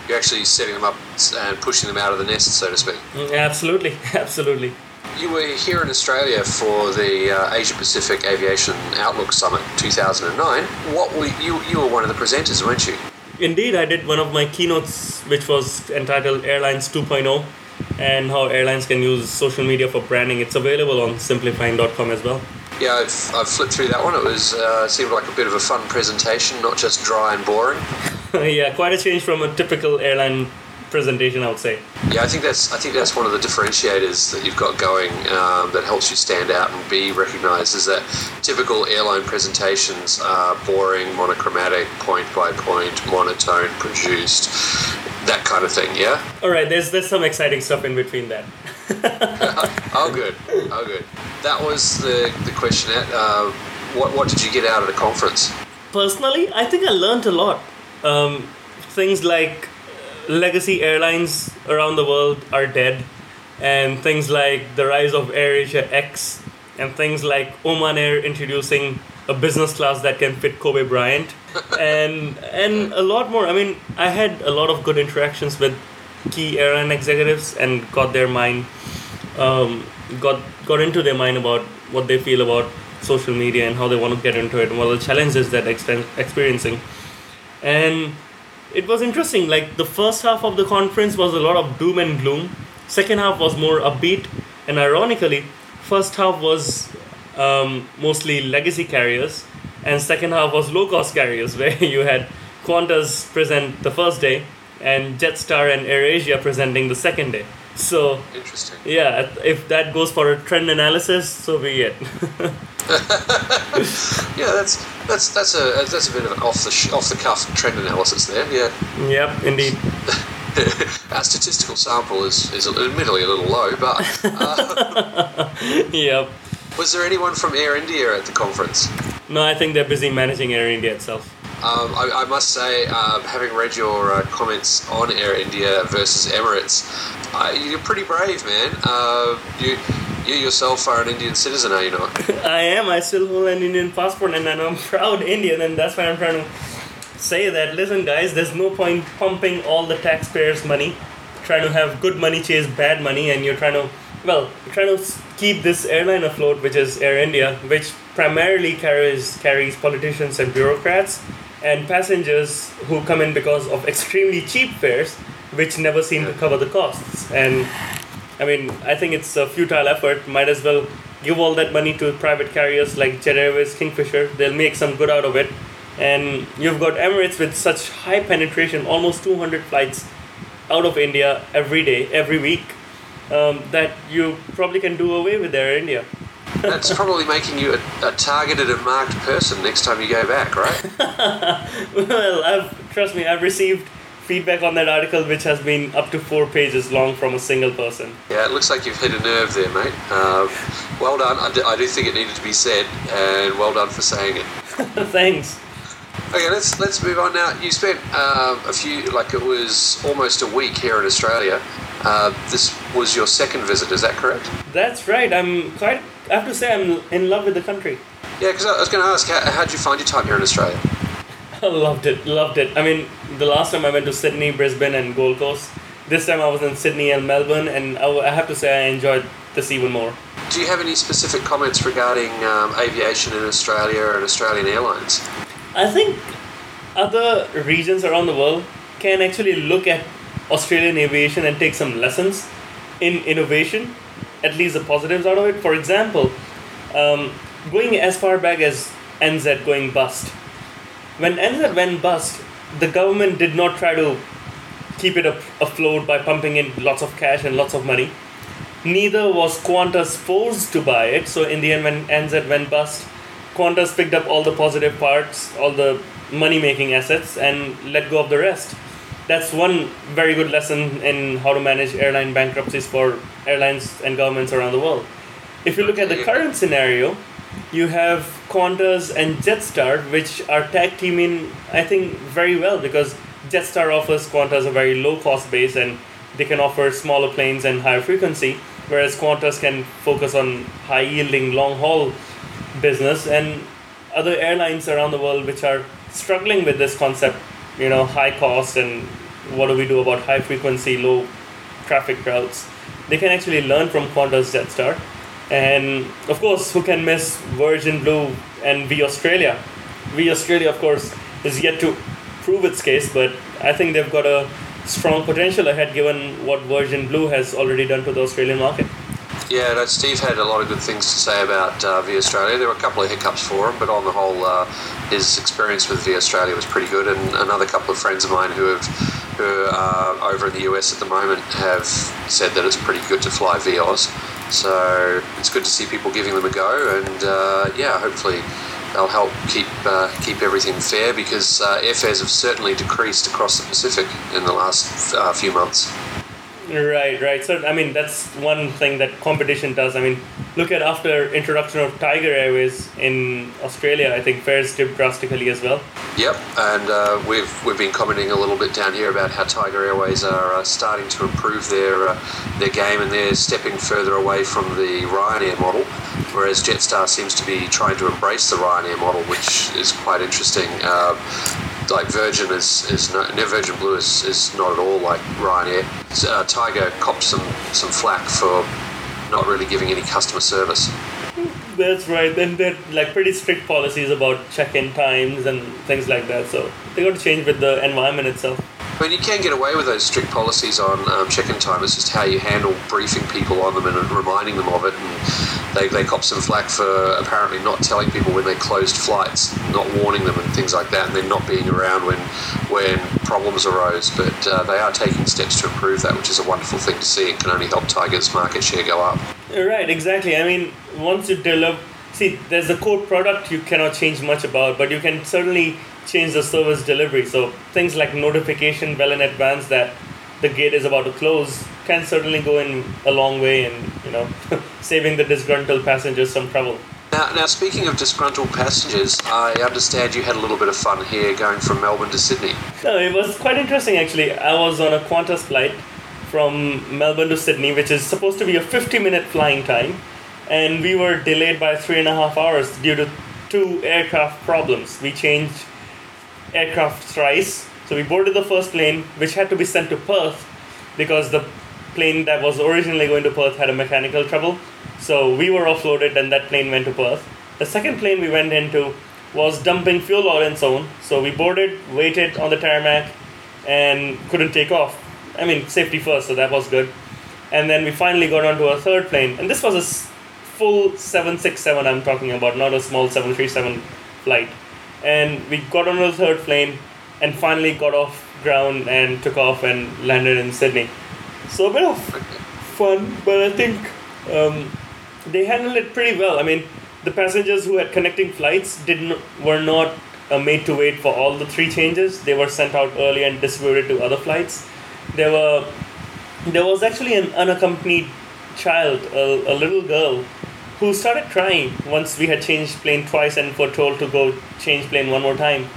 You're actually setting them up and pushing them out of the nest, so to speak. Absolutely, *laughs* absolutely. You were here in Australia for the uh, Asia Pacific Aviation Outlook Summit 2009. What were you? You were one of the presenters, weren't you? Indeed, I did one of my keynotes, which was entitled Airlines 2.0 and how airlines can use social media for branding. It's available on simpliflying.com as well. Yeah, I've, I've flipped through that one. It was uh, seemed like a bit of a fun presentation, not just dry and boring. *laughs* yeah, quite a change from a typical airline presentation, I would say. Yeah, I think that's I think that's one of the differentiators that you've got going um, that helps you stand out and be recognised. Is that typical airline presentations are boring, monochromatic, point by point, monotone, produced, that kind of thing. Yeah. All right. There's there's some exciting stuff in between that. *laughs* oh, good. Oh, good. That was the the questionnaire. Uh, what what did you get out of the conference? Personally, I think I learned a lot. Um, things like legacy airlines around the world are dead, and things like the rise of AirAsia X, and things like Oman Air introducing a business class that can fit Kobe Bryant, and and a lot more. I mean, I had a lot of good interactions with key airline executives and got their mind, um, got got into their mind about what they feel about social media and how they want to get into it and what the challenges that they're experiencing, and it was interesting. Like the first half of the conference was a lot of doom and gloom. Second half was more upbeat, and ironically, first half was um, mostly legacy carriers, and second half was low cost carriers, *laughs* where you had Qantas present the first day, and Jetstar and AirAsia presenting the second day. So interesting. Yeah, if that goes for a trend analysis, so be it. *laughs* *laughs* yeah, that's that's that's a that's a bit of an off the sh- off the cuff trend analysis there. Yeah. Yep, indeed. Our statistical sample is, is admittedly a little low, but. Uh, yep. Was there anyone from Air India at the conference? No, I think they're busy managing Air India itself. Um, I, I, must say, um, having read your uh, comments on Air India versus Emirates, uh, you're pretty brave, man. Uh, you you yourself are an Indian citizen, are you not? *laughs* I am. I still hold an Indian passport, and I'm *laughs* proud Indian, and that's why I'm trying to say that. Listen, guys, there's no point pumping all the taxpayers' money, trying to have good money chase bad money, and you're trying to well, trying to keep this airline afloat, which is Air India, which primarily carries carries politicians and bureaucrats and passengers who come in because of extremely cheap fares, which never seem to cover the costs. And I mean, I think it's a futile effort. Might as well give all that money to private carriers like Jet Airways, Kingfisher. They'll make some good out of it. And you've got Emirates with such high penetration, almost 200 flights out of India every day, every week, um, that you probably can do away with Air India. *laughs* That's probably making you a, a, targeted and marked person next time you go back, right? *laughs* well, I've, trust me, I've received feedback on that article which has been up to four pages long from a single person. Yeah, it looks like you've hit a nerve there, mate. Uh, well done. I do, I do think it needed to be said, and well done for saying it. *laughs* Thanks. Okay, let's let's move on now. You spent um, a few, like it was almost a week here in Australia. Uh, this was your second visit, is that correct? That's right. I'm quite. I have to say, I'm in love with the country. Yeah, because I was going to ask, how, how did you find your time here in Australia? I *laughs* loved it, loved it. I mean, the last time I went to Sydney, Brisbane, and Gold Coast. This time I was in Sydney and Melbourne, and I, I have to say I enjoyed this even more. Do you have any specific comments regarding um, aviation in Australia and Australian airlines? I think other regions around the world can actually look at Australian aviation and take some lessons in innovation, at least the positives out of it. For example, um, going as far back as Ansett going bust. When Ansett went bust, the government did not try to keep it afloat by pumping in lots of cash and lots of money. Neither was Qantas forced to buy it. So in the end, when Ansett went bust, Qantas picked up all the positive parts, all the money making assets, and let go of the rest. That's one very good lesson in how to manage airline bankruptcies for airlines and governments around the world. If you look at the current scenario, you have Qantas and Jetstar, which are tag teaming, I think, very well because Jetstar offers Qantas a very low cost base and they can offer smaller planes and higher frequency, whereas Qantas can focus on high yielding long haul business and other airlines around the world which are struggling with this concept, you know, high cost and what do we do about high frequency, low traffic routes. They can actually learn from Qantas Jetstar. And of course, who can miss Virgin Blue and V Australia? V Australia, of course, is yet to prove its case, but I think they've got a strong potential ahead given what Virgin Blue has already done to the Australian market. Yeah, no, Steve had a lot of good things to say about uh, V Australia. There were a couple of hiccups for him, but on the whole, uh, his experience with V Australia was pretty good. And another couple of friends of mine who have who are uh, over in the US at the moment have said that it's pretty good to fly VOS. So it's good to see people giving them a go, and uh, yeah, hopefully they'll help keep uh, keep everything fair because uh, airfares have certainly decreased across the Pacific in the last few months. Right, right. So I mean, that's one thing that competition does. I mean, look at after introduction of Tiger Airways in Australia, I think fares dipped drastically as well. Yep, and uh, we've we've been commenting a little bit down here about how Tiger Airways are uh, starting to improve their uh, their game, and they're stepping further away from the Ryanair model, whereas Jetstar seems to be trying to embrace the Ryanair model, which is quite interesting. Like Virgin is is no, Virgin Blue is, is not at all like Ryanair. Uh, Tiger copped some some flack for not really giving any customer service. That's right. Then they're like pretty strict policies about check-in times and things like that. So they got to change with the environment itself. I mean, you can get away with those strict policies on um, check-in time. It's just how you handle briefing people on them and reminding them of it. And they, they cop some flack for apparently not telling people when they closed flights, not warning them and things like that, and then not being around when when problems arose. But uh, they are taking steps to improve that, which is a wonderful thing to see. It can only help Tiger's market share go up. Right, exactly. I mean, once you develop, see, there's a core product you cannot change much about, but you can certainly change the service delivery. So things like notification well in advance that the gate is about to close can certainly go in a long way in you know *laughs* saving the disgruntled passengers some trouble. Now, now, speaking of disgruntled passengers, I understand you had a little bit of fun here going from Melbourne to Sydney. No, it was quite interesting actually. I was on a Qantas flight from Melbourne to Sydney, which is supposed to be a 50 minute flying time, and we were delayed by three and a half hours due to two aircraft problems. We changed aircraft thrice. So we boarded the first plane, which had to be sent to Perth because the plane that was originally going to Perth had a mechanical trouble. So we were offloaded and that plane went to Perth. The second plane we went into was dumping fuel oil and so on. So we boarded, waited on the tarmac, and couldn't take off. I mean, safety first, so that was good. And then we finally got onto a third plane, and this was a full 767 I'm talking about, not a small 737 flight and we got on the third plane and finally got off ground and took off and landed in Sydney. So a bit of fun, but I think um, they handled it pretty well. I mean, the passengers who had connecting flights didn't were not uh, made to wait for all the three changes. They were sent out early and distributed to other flights. There were there was actually an unaccompanied child, a, a little girl, who started crying once we had changed plane twice and were told to go change plane one more time.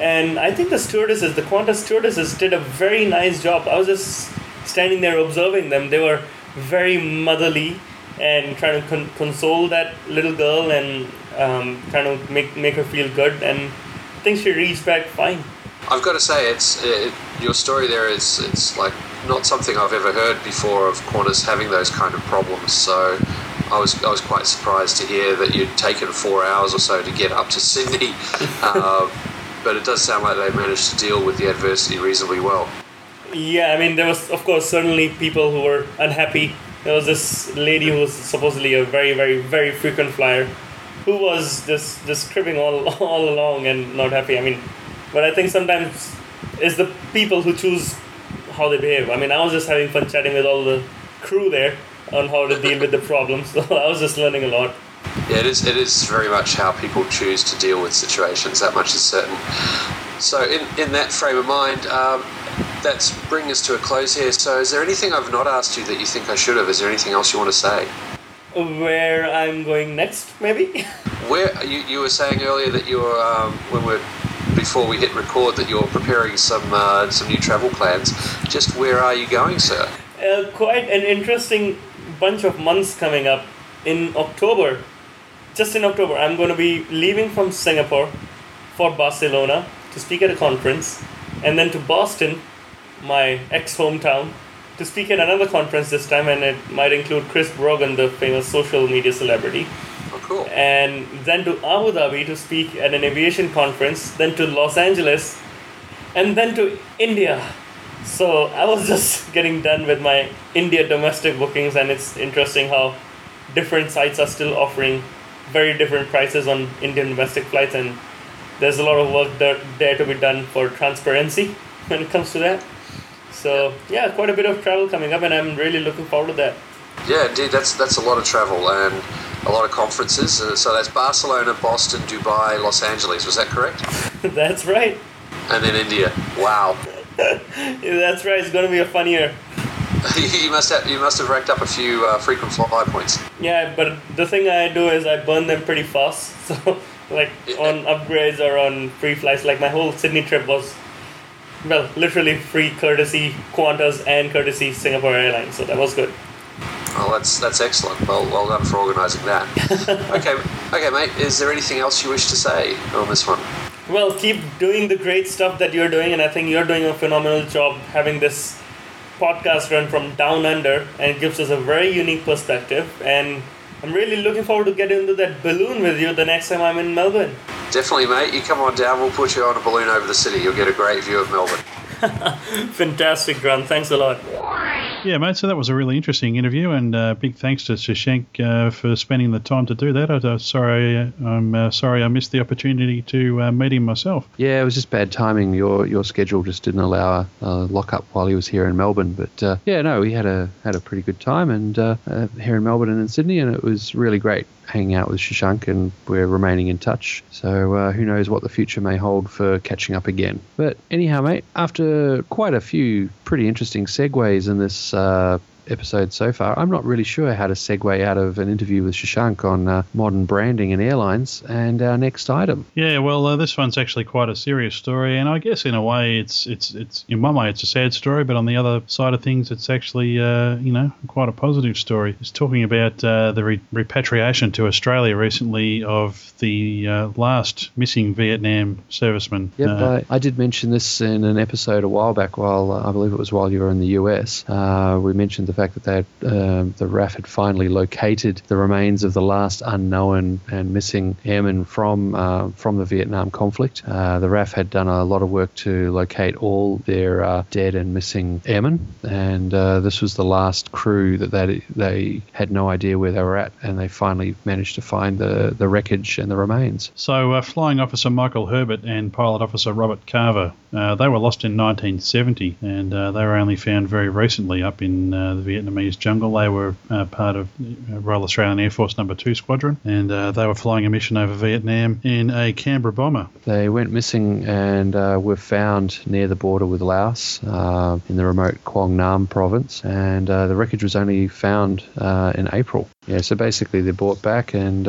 And I think the stewardesses, the Qantas stewardesses, did a very nice job. I was just standing there observing them. They were very motherly and trying to con- console that little girl and um, trying to make make her feel good. And I think she reached back fine. I've got to say, it's it, your story there is it's like not something I've ever heard before of Qantas having those kind of problems. So I was I was quite surprised to hear that you'd taken four hours or so to get up to Sydney, uh, *laughs* but it does sound like they managed to deal with the adversity reasonably well. Yeah, I mean there was of course certainly people who were unhappy. There was this lady who was supposedly a very very very frequent flyer, who was just just cribbing all *laughs* all along and not happy. I mean, but I think sometimes it's the people who choose how they behave. I mean, I was just having fun chatting with all the crew there on how to deal with the problems. *laughs* So I was just learning a lot. Yeah, it is. It is very much how people choose to deal with situations. That much is certain. So, in, in that frame of mind, um, that's bringing us to a close here. So, is there anything I've not asked you that you think I should have? Is there anything else you want to say? Where I'm going next, maybe. *laughs* Where you, you were saying earlier that you were um, when we're before we hit record that you're preparing some uh, some new travel plans. Just where are you going, sir? Uh, quite an interesting bunch of months coming up. In October, just in October, I'm going to be leaving from Singapore for Barcelona to speak at a conference, and then to Boston, my ex hometown, to speak at another conference this time, and it might include Chris Brogan, the famous social media celebrity. Oh, cool. And then to Abu Dhabi to speak at an aviation conference, then to Los Angeles, and then to India so I was *laughs* just getting done with my India domestic bookings, and it's interesting how different sites are still offering very different prices on Indian domestic flights, and there's a lot of work there, there to be done for transparency *laughs* when it comes to that. So yeah, quite a bit of travel coming up, and I'm really looking forward to that. Yeah, indeed, that's that's a lot of travel and a lot of conferences. Uh, so that's Barcelona, Boston, Dubai, Los Angeles. Was that correct? *laughs* that's right. And then India. Wow. *laughs* That's right. It's going to be a fun year. *laughs* you must have you must have racked up a few uh, frequent flyer points. Yeah, but the thing I do is I burn them pretty fast. *laughs* So, like on upgrades or on free flights, like my whole Sydney trip was, well, literally free courtesy Qantas and courtesy Singapore Airlines. So that was good. Well, that's that's excellent. Well, well done for organising that. okay, okay, mate. Is there anything else you wish to say on this one? Well, keep doing the great stuff that you're doing, and I think you're doing a phenomenal job having this podcast run from down under, and it gives us a very unique perspective. And I'm really looking forward to getting into that balloon with you the next time I'm in Melbourne. Definitely, mate. You come on down. We'll put you on a balloon over the city. You'll get a great view of Melbourne. *laughs* Fantastic, Grant. Thanks a lot. Yeah, mate. So that was a really interesting interview, and uh, big thanks to Shashank uh, for spending the time to do that. I, uh, sorry, I'm uh, sorry I missed the opportunity to uh, meet him myself. Yeah, it was just bad timing. Your your schedule just didn't allow a lock up while he was here in Melbourne. But uh, yeah, no, we had a had a pretty good time, and here in Melbourne and in Sydney, and it was really great hanging out with Shashank, and we're remaining in touch. So uh, who knows what the future may hold for catching up again. But anyhow, mate, after quite a few pretty interesting segues in this uh, episode so far. I'm not really sure how to segue out of an interview with Shashank on uh, modern branding and airlines and our next item. Yeah, well, uh, this one's actually quite a serious story, and I guess in a way, it's it's it's in one way it's a sad story, but on the other side of things, it's actually uh, you know quite a positive story. It's talking about uh, the re- repatriation to Australia recently of the uh, last missing Vietnam serviceman. Yep, uh, I, I, did mention this in an episode a while back. While I believe it was while you were in the US, we mentioned the the fact that they um, the RAAF had finally located the remains of the last unknown and missing airmen from uh, from the Vietnam conflict. Uh, the RAAF had done a lot of work to locate all their uh, dead and missing airmen, and uh, this was the last crew that they they had no idea where they were at, and they finally managed to find the the wreckage and the remains. So, uh, Flying Officer Michael Herbert and Pilot Officer Robert Carver, uh, they were lost in 1970, and they were only found very recently up in the Vietnamese jungle. They were uh, part of uh, Royal Australian Air Force Number 2 Squadron, and uh, they were flying a mission over Vietnam in a Canberra bomber. They went missing and uh, were found near the border with Laos uh, in the remote Quang Nam province, and uh, the wreckage was only found in April. Yeah, so basically they're brought back and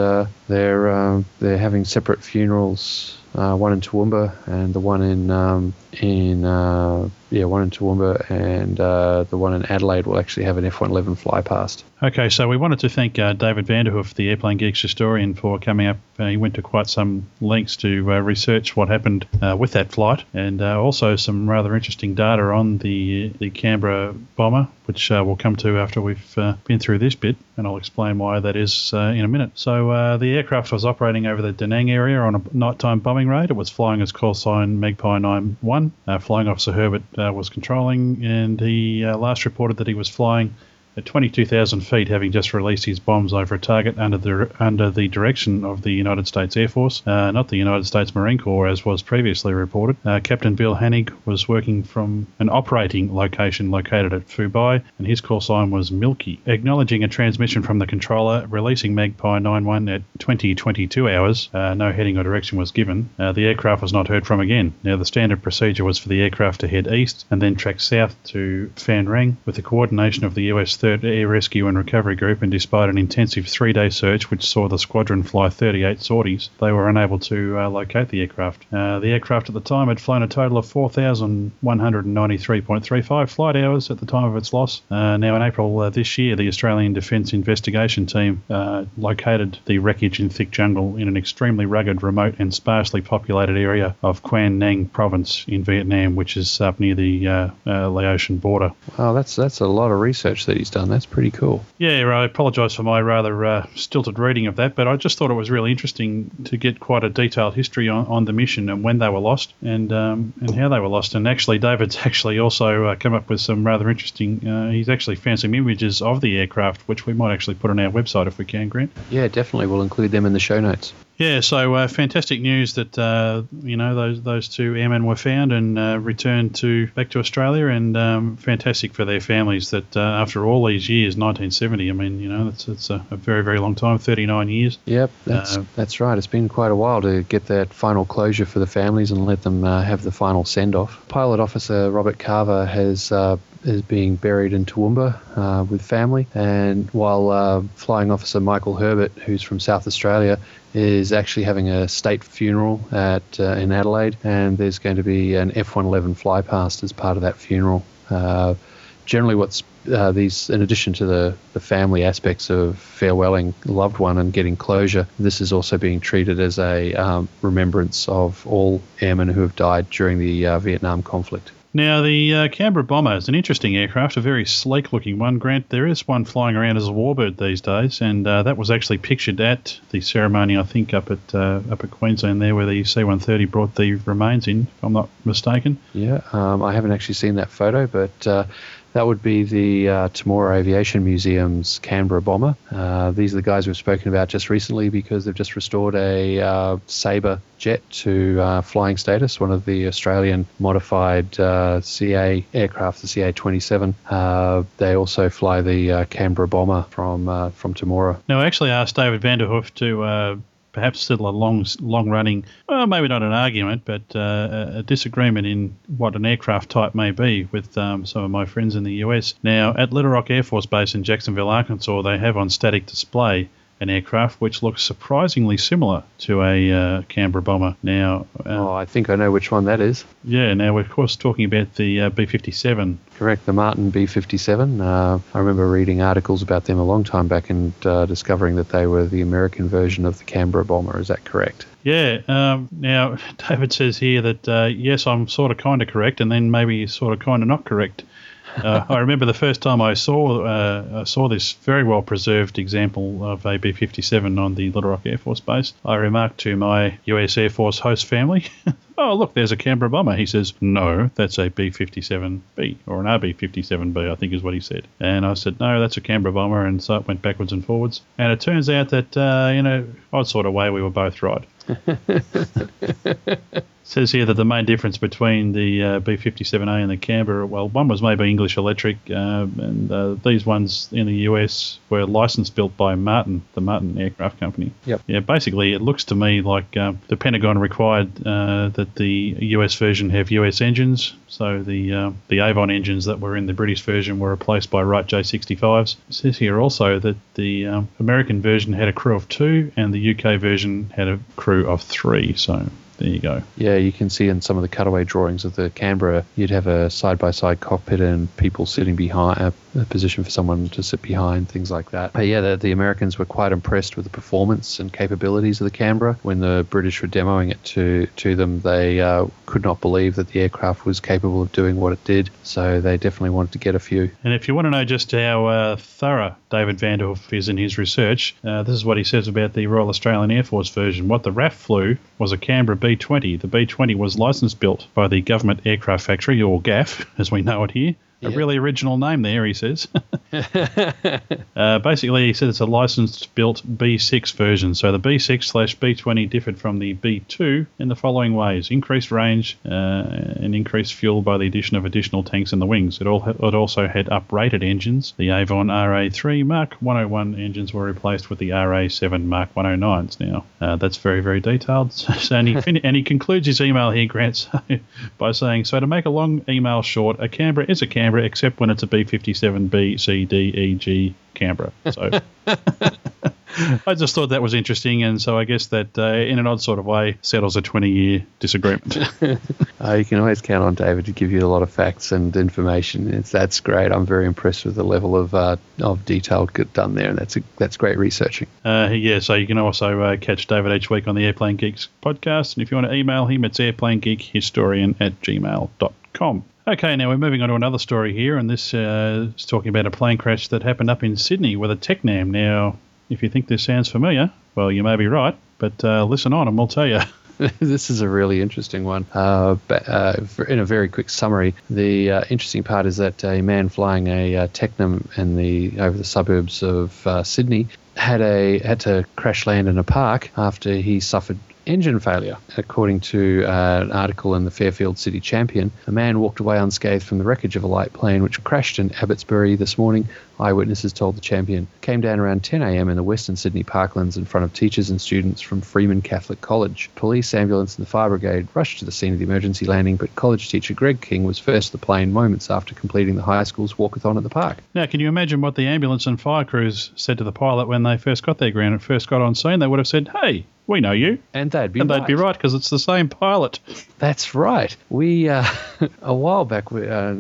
they're they're having separate funerals. one in Toowoomba and the one in um, in uh, yeah one in Toowoomba and uh, the one in Adelaide will actually have an F111 fly past. Okay, so we wanted to thank uh, David Vanderhoof, the Airplane Geeks historian, for coming up. Uh, he went to quite some lengths to uh, research what happened uh, with that flight, and also some rather interesting data on the the Canberra bomber, which we'll come to after we've been through this bit, and I'll explain why that is in a minute. So the aircraft was operating over the Danang area on a nighttime bombing raid. It was flying as call sign Magpie 91 uh, Flying Officer Herbert uh, was controlling, and he uh, last reported that he was flying at 22,000 feet, having just released his bombs over a target under the under the direction of the United States Air Force, uh, not the United States Marine Corps, as was previously reported. Uh, Captain Bill Hanig was working from an operating location located at Phu Bai, and his call sign was Milky. Acknowledging a transmission from the controller, releasing Magpie 91 at 2022 hours, uh, no heading or direction was given. Uh, the aircraft was not heard from again. Now, the standard procedure was for the aircraft to head east and then track south to Phan Rang with the coordination of the US 3rd Air Rescue and Recovery Group, and despite an intensive three day search which saw the squadron fly 38 sorties, they were unable to uh, locate the aircraft. Uh, the aircraft at the time had flown a total of 4,193.35 flight hours at the time of its loss. Uh, now, in April uh, this year, the Australian Defence Investigation Team uh, located the wreckage in thick jungle in an extremely rugged, remote, and sparsely populated area of Quang Nam Province in Vietnam, which is up near the Laotian border. Wow, that's that's a lot of research that he's done. That's pretty cool. Yeah, I apologise for my rather uh, stilted reading of that, but I just thought it was really interesting to get quite a detailed history on, on the mission and when they were lost and um, and how they were lost. And actually, David's *laughs* actually also uh, come up with some rather interesting. Uh, he's actually found some images of the aircraft, which we might actually put on our website if we can, Grant. Yeah, definitely. We'll include them in the show notes. Yeah, so uh, fantastic news that uh, you know those those two airmen were found and uh, returned to back to Australia, and um, fantastic for their families that uh, after all these years, 1970. I mean, you know, it's it's a, a very very long time, 39 years. Yep, that's uh, that's right. It's been quite a while to get that final closure for the families and let them uh, have the final send off. Pilot Officer Robert Carver has is being buried in Toowoomba uh, with family, and while uh, Flying Officer Michael Herbert, who's from South Australia, is actually having a state funeral at uh, in Adelaide, and there's going to be an F-111 flypast as part of that funeral. Uh, generally, what's uh, these, in addition to the, the family aspects of farewelling loved one and getting closure, this is also being treated as a um, remembrance of all airmen who have died during the uh, Vietnam conflict. Now, the uh, Canberra Bomber is an interesting aircraft, a very sleek looking one. Grant, there is one flying around as a warbird these days, and uh, that was actually pictured at the ceremony, I think, up at uh, up at Queensland there, where the C 130 brought the remains in, if I'm not mistaken. Yeah, um, I haven't actually seen that photo, but uh, that would be the uh, Temora Aviation Museum's Canberra bomber. Uh, these are the guys we've spoken about just recently because they've just restored a uh, Sabre jet to uh, flying status, one of the Australian modified uh, CA aircraft, the CA 27. Uh, they also fly the Canberra bomber from from Temora. Now, I actually asked David Vanderhoof to perhaps still a long, long running, well, maybe not an argument, but uh, a disagreement in what an aircraft type may be with um, some of my friends in the US. Now, at Little Rock Air Force Base in Jacksonville, Arkansas, they have on static display an aircraft which looks surprisingly similar to a uh, Canberra bomber. Now, uh, oh, I think I know which one that is. Yeah, now we're of course talking about the uh, B 57. Correct, the Martin B 57. Uh, I remember reading articles about them a long time back and uh, discovering that they were the American version of the Canberra bomber. Is that correct? Yeah. Um, now, *laughs* David says here that uh, yes, I'm sort of kind of correct, and then maybe sort of kind of not correct uh, I remember the first time I saw uh, I saw this very well preserved example of a B-57 on the Little Rock Air Force Base. I remarked to my U.S. Air Force host family, *laughs* "Oh, look, there's a Canberra bomber." He says, "No, that's a B-57B or an RB-57B, I think is what he said." And I said, "No, that's a Canberra bomber," and so it went backwards and forwards. And it turns out that uh, you know, odd sort of way, we were both right. *laughs* says here that the main difference between the uh, B57A and the Canberra, well, one was maybe English Electric, uh, and uh, these ones in the US were licensed built by Martin, the Martin Aircraft Company. Yep. Yeah, basically, it looks to me like um, the Pentagon required uh, that the US version have US engines, so the uh, the Avon engines that were in the British version were replaced by Wright J65s. It says here also that the um, American version had a crew of two, and the UK version had a crew of three. So there you go. Yeah, you can see in some of the cutaway drawings of the Canberra, you'd have a side by side cockpit and people sitting behind, a, a, position for someone to sit behind, things like that. But yeah, the, the, Americans were quite impressed with the performance and capabilities of the Canberra. When the British were demoing it to, to them, they uh, could not believe that the aircraft was capable of doing what it did. So they definitely wanted to get a few. And if you want to know just how uh, thorough David Vanderhoof is in his research, uh, this is what he says about the Royal Australian Air Force version. What the RAAF flew was a Canberra B 20. The B 20 was license built by the Government Aircraft Factory, or GAF, as we know it here. A really original name there, he says. *laughs* *laughs* uh, basically, he said it's a licensed built B6 version. So the B6 slash B20 differed from the B2 in the following ways increased range uh, and increased fuel by the addition of additional tanks in the wings. It, all it also had uprated engines. The Avon RA3 Mark 101 engines were replaced with the RA7 Mark 109s now. Uh, that's very, very detailed. *laughs* and, he fin- and he concludes his email here, Grant, *laughs* by saying So to make a long email short, a Canberra is a Canberra except when it's a B57 B, C, D, E, G Canberra. So *laughs* I just thought that was interesting, and so I guess that, uh, in an odd sort of way, settles a 20 year disagreement. *laughs* uh, you can always count on David to give you a lot of facts and information. It's, that's great. I'm very impressed with the level of uh, of detail done there, and that's a, that's great researching. Uh, yeah, so you can also uh, catch David each week on the Airplane Geeks podcast, and if you want to email him, it's airplanegeekhistorian at gmail.com. Okay, now we're moving on to another story here, and this uh, is talking about a plane crash that happened up in Sydney with a Tecnam. Now, if you think this sounds familiar, well, you may be right, but uh, listen on and we'll tell you. *laughs* this is a really interesting one. Uh, but, uh, in a very quick summary, the uh, interesting part is that a man flying a uh, Tecnam in the over the suburbs of uh, Sydney had a had to crash land in a park after he suffered engine failure. According to uh, an article in the Fairfield City Champion, a man walked away unscathed from the wreckage of a light plane which crashed in Abbotsbury this morning. Eyewitnesses told the Champion. Came down around 10 a.m. in the Western Sydney parklands in front of teachers and students from Freeman Catholic College. Police, ambulance, and the fire brigade rushed to the scene of the emergency landing, but college teacher Greg King was first the plane moments after completing the high school's walkathon at the park. Now, can you imagine what the ambulance and fire crews said to the pilot when they first got there, ground and first got on scene? They would have said, "Hey, we know you," And they'd be and right. they'd be right because it's the same pilot. That's right. We uh, *laughs* a while back, we, uh,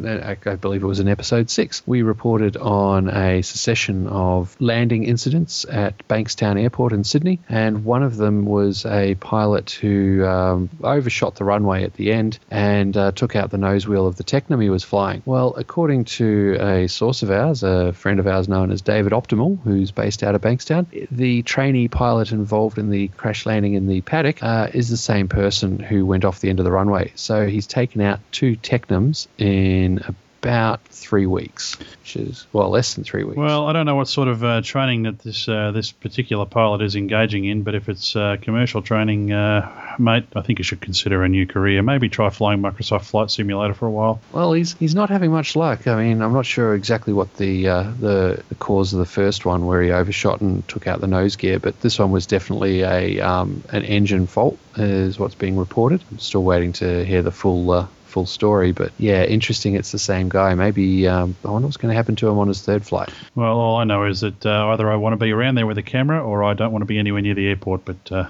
I believe it was in episode six, we reported on a succession of landing incidents at Bankstown Airport in Sydney, and one of them was a pilot who um, overshot the runway at the end and uh, took out the nose wheel of the Tecnam he was flying. Well, according to a source of ours, a friend of ours known as David Optimal, who's based out of Bankstown, the trainee pilot involved in the crash landing in the paddock uh, is the same person who went off the end of the runway. So he's taken out two Tecnams in about three weeks, which is well less than three weeks. Well, I don't know what sort of uh, training that this uh, this particular pilot is engaging in, but if it's uh, commercial training, uh, mate, I think you should consider a new career. Maybe try flying Microsoft Flight Simulator for a while. Well, he's he's not having much luck. I mean, I'm not sure exactly what the uh, the, the cause of the first one, where he overshot and took out the nose gear, but this one was definitely a um, an engine fault, is what's being reported. I'm still waiting to hear the full. Full story, but yeah, interesting. It's the same guy. Maybe um, I wonder what's going to happen to him on his third flight. Well, all I know is that uh, either I want to be around there with a camera, or I don't want to be anywhere near the airport. But uh,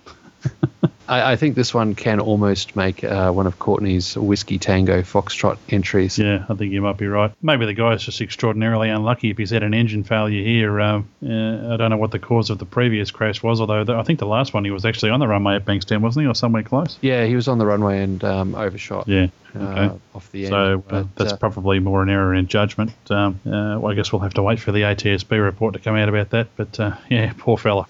*laughs* I, I think this one can almost make uh, one of Courtney's whiskey tango foxtrot entries. yeah, I think you might be right. Maybe the guy's just extraordinarily unlucky if he's had an engine failure here. Um, uh, I don't know what the cause of the previous crash was, although the, I think the last one he was actually on the runway at Bankstown, wasn't he, or somewhere close? Yeah, he was on the runway and um, overshot Yeah. uh, off the end. So uh, but, that's uh, probably more an error in judgment. Um, uh, well, I guess we'll have to wait for the ATSB report to come out about that. But uh, yeah, poor fella.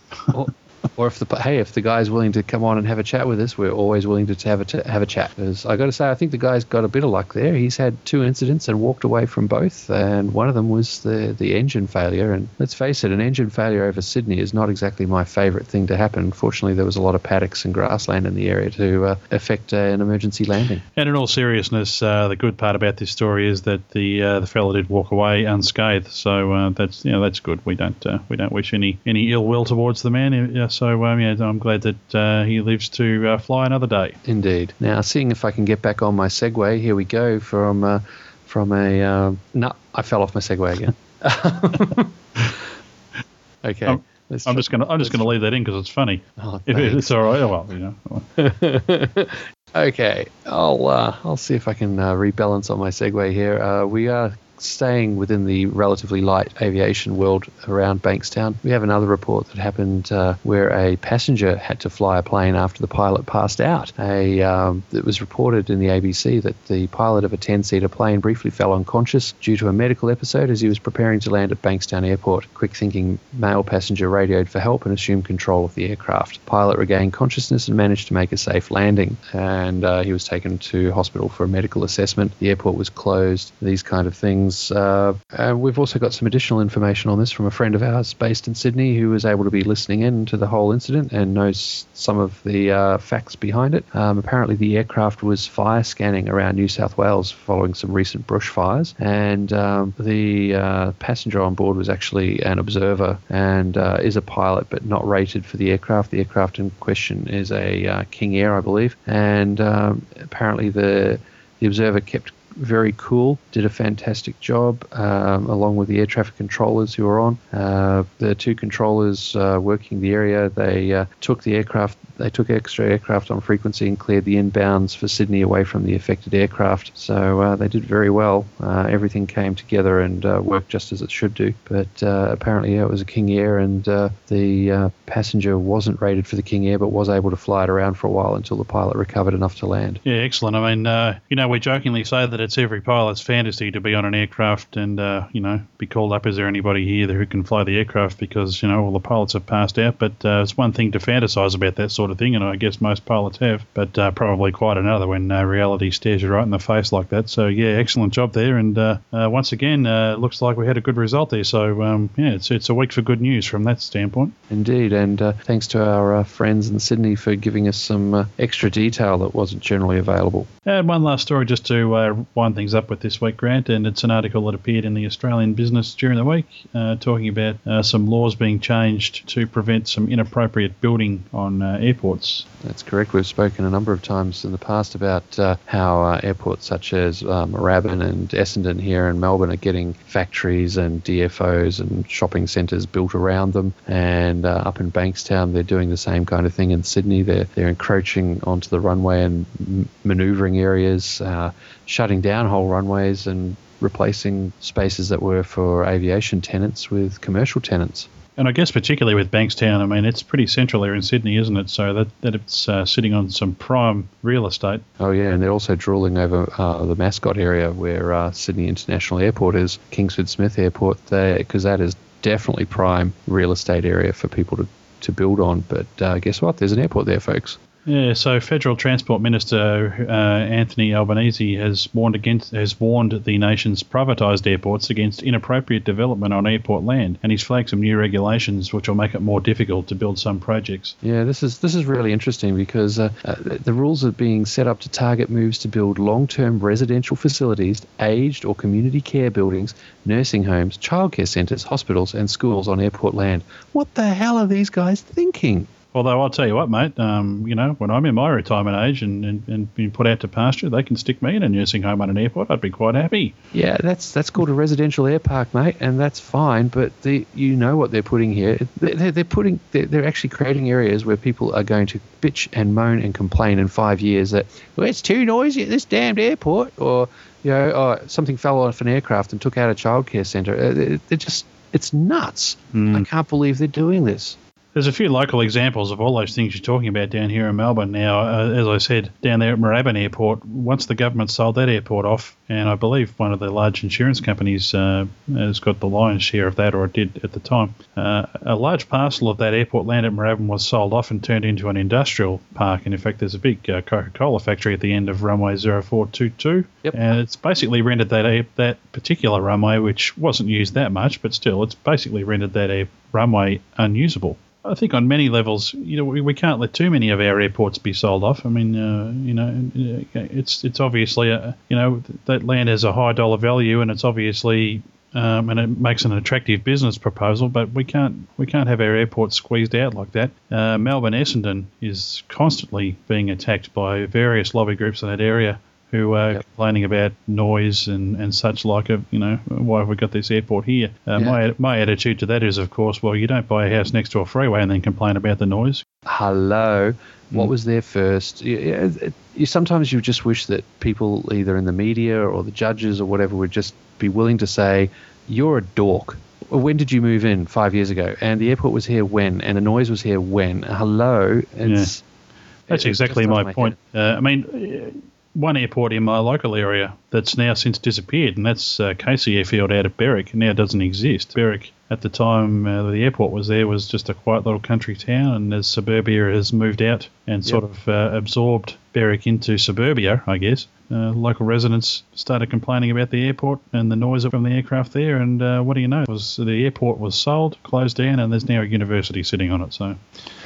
Or, if the hey, if the guy's willing to come on and have a chat with us, we're always willing to have a t- have a chat. 'Cause I got to say, I think the guy's got a bit of luck there. He's had two incidents and walked away from both, and one of them was the the engine failure. And let's face it, an engine failure over Sydney is not exactly my favourite thing to happen. Fortunately, there was a lot of paddocks and grassland in the area to uh, affect uh, an emergency landing. And in all seriousness, uh, the good part about this story is that the uh, the fella did walk away unscathed. So uh, that's you know that's good. We don't uh, we don't wish any, any ill will towards the man. Yeah, so um, yeah, I'm glad that uh, he lives to uh, fly another day. Indeed. Now, seeing if I can get back on my Segway, here we go from uh, from a. Uh, no, I fell off my Segway again. *laughs* *laughs* okay. I'm- let's I'm try- just gonna I'm just gonna leave that in because it's funny. Oh, *laughs* If it's all right, well, you know. okay, I'll uh, I'll see if I can uh, rebalance on my Segway here. Uh, we are staying within the relatively light aviation world around Bankstown. We have another report that happened uh, where a passenger had to fly a plane after the pilot passed out. A um, it was reported in the ABC that the pilot of a 10-seater plane briefly fell unconscious due to a medical episode as he was preparing to land at Bankstown Airport. Quick-thinking male passenger radioed for help and assumed control of the aircraft. Pilot regained consciousness and managed to make a safe landing, and uh, he was taken to hospital for a medical assessment. The airport was closed. These kind of things. Uh, and we've also got some additional information on this from a friend of ours based in Sydney who was able to be listening in to the whole incident and knows some of the uh, facts behind it. Um, apparently, the aircraft was fire scanning around New South Wales following some recent bushfires, and um, the uh, passenger on board was actually an observer and uh, is a pilot but not rated for the aircraft. The aircraft in question is a uh, King Air, I believe, and um, apparently the the observer kept very cool, did a fantastic job, um, along with the air traffic controllers who were on. Uh, the two controllers uh, working the area, they uh, took the aircraft, they took extra aircraft on frequency and cleared the inbounds for Sydney away from the affected aircraft. So uh, they did very well. Uh, everything came together and uh, worked just as it should do. But uh, apparently, yeah, it was a King Air, and uh, the uh, passenger wasn't rated for the King Air, but was able to fly it around for a while until the pilot recovered enough to land. Yeah, excellent. I mean, you know, we jokingly say that it's every pilot's fantasy to be on an aircraft and, you know, be called up. Is there anybody here who can fly the aircraft? Because, you know, all the pilots have passed out. But it's one thing to fantasize about that sort sort of thing, and I guess most pilots have, but uh, probably quite another when uh, reality stares you right in the face like that. So yeah, excellent job there, and uh, uh, once again, uh, looks like we had a good result there. So um, yeah, it's it's a week for good news from that standpoint. Indeed, and uh, thanks to our uh, friends in Sydney for giving us some uh, extra detail that wasn't generally available. And one last story just to uh, wind things up with this week, Grant, and it's an article that appeared in the Australian Business during the week uh, talking about uh, some laws being changed to prevent some inappropriate building on uh, airports. That's correct. We've spoken a number of times in the past about uh, how uh, airports such as Moorabbin and Essendon here in Melbourne are getting factories and DFOs and shopping centres built around them. And uh, up in Bankstown, they're doing the same kind of thing in Sydney. They're, they're encroaching onto the runway and m- manoeuvring areas, uh, shutting down whole runways and replacing spaces that were for aviation tenants with commercial tenants. And I guess particularly with Bankstown, I mean, it's pretty central there in Sydney, isn't it? So that, that it's uh, sitting on some prime real estate. Oh yeah, and they're also drooling over uh, the Mascot area where uh, Sydney International Airport is, Kingsford Smith Airport, because that is definitely prime real estate area for people to, to build on. But uh, guess what? There's an airport there, folks. Yeah, so Federal Transport Minister uh, Anthony Albanese has warned against has warned the nation's privatised airports against inappropriate development on airport land, and he's flagged some new regulations which will make it more difficult to build some projects. Yeah, this is this is really interesting because uh, uh, the rules are being set up to target moves to build long-term residential facilities, aged or community care buildings, nursing homes, childcare centres, hospitals, and schools on airport land. What the hell are these guys thinking? Although I'll tell you what, mate, um, you know, when I'm in my retirement age and, and, and been put out to pasture, they can stick me in a nursing home at an airport. I'd be quite happy. Yeah, that's that's called a residential air park, mate, and that's fine. But the, you know what they're putting here? They're, they're putting they're, they're actually creating areas where people are going to bitch and moan and complain in five years that well, it's too noisy at this damned airport, or you know, oh, something fell off an aircraft and took out a childcare centre. Uh, They're they're just it's nuts. I can't believe they're doing this. There's a few local examples of all those things you're talking about down here in Melbourne. Now, uh, as I said, down there at Moorabbin Airport, once the government sold that airport off, and I believe one of the large insurance companies uh, has got the lion's share of that, or it did at the time, uh, a large parcel of that airport land at Moorabbin was sold off and turned into an industrial park. And in fact, there's a big uh, Coca-Cola factory at the end of runway 0422, Yep. and it's basically rendered that air, that particular runway, which wasn't used that much, but still, it's basically rendered that air, runway unusable. I think on many levels, you know, we, we can't let too many of our airports be sold off. I mean, uh, you know, it's it's obviously a, you know that land has a high dollar value, and it's obviously um, and it makes an attractive business proposal. But we can't we can't have our airports squeezed out like that. Uh, Melbourne Essendon is constantly being attacked by various lobby groups in that area who are Yep. complaining about noise and, and such like of you know why have we got this airport here uh, Yeah. my my attitude to that is of course well you don't buy a house next to a freeway and then complain about the noise Hello, what Mm. was there first? You, you- sometimes you just wish that people, either in the media or the judges or whatever, would just be willing to say, "You're a dork." When did you move in? Five years ago, and the airport was here when, and the noise was here when. Hello, it's That's it exactly just my point. Uh, I mean, uh, one airport in my local area that's now since disappeared, and that's uh, Casey Airfield out of Berwick. Now doesn't exist. Berwick, at the time uh, the airport was there, was just a quiet little country town, and as suburbia has moved out and sort of uh, absorbed Berwick into suburbia, I guess. Uh, local residents started complaining about the airport and the noise from the aircraft there, and uh, what do you know? It was the airport was sold, closed down, and there's now a university sitting on it. So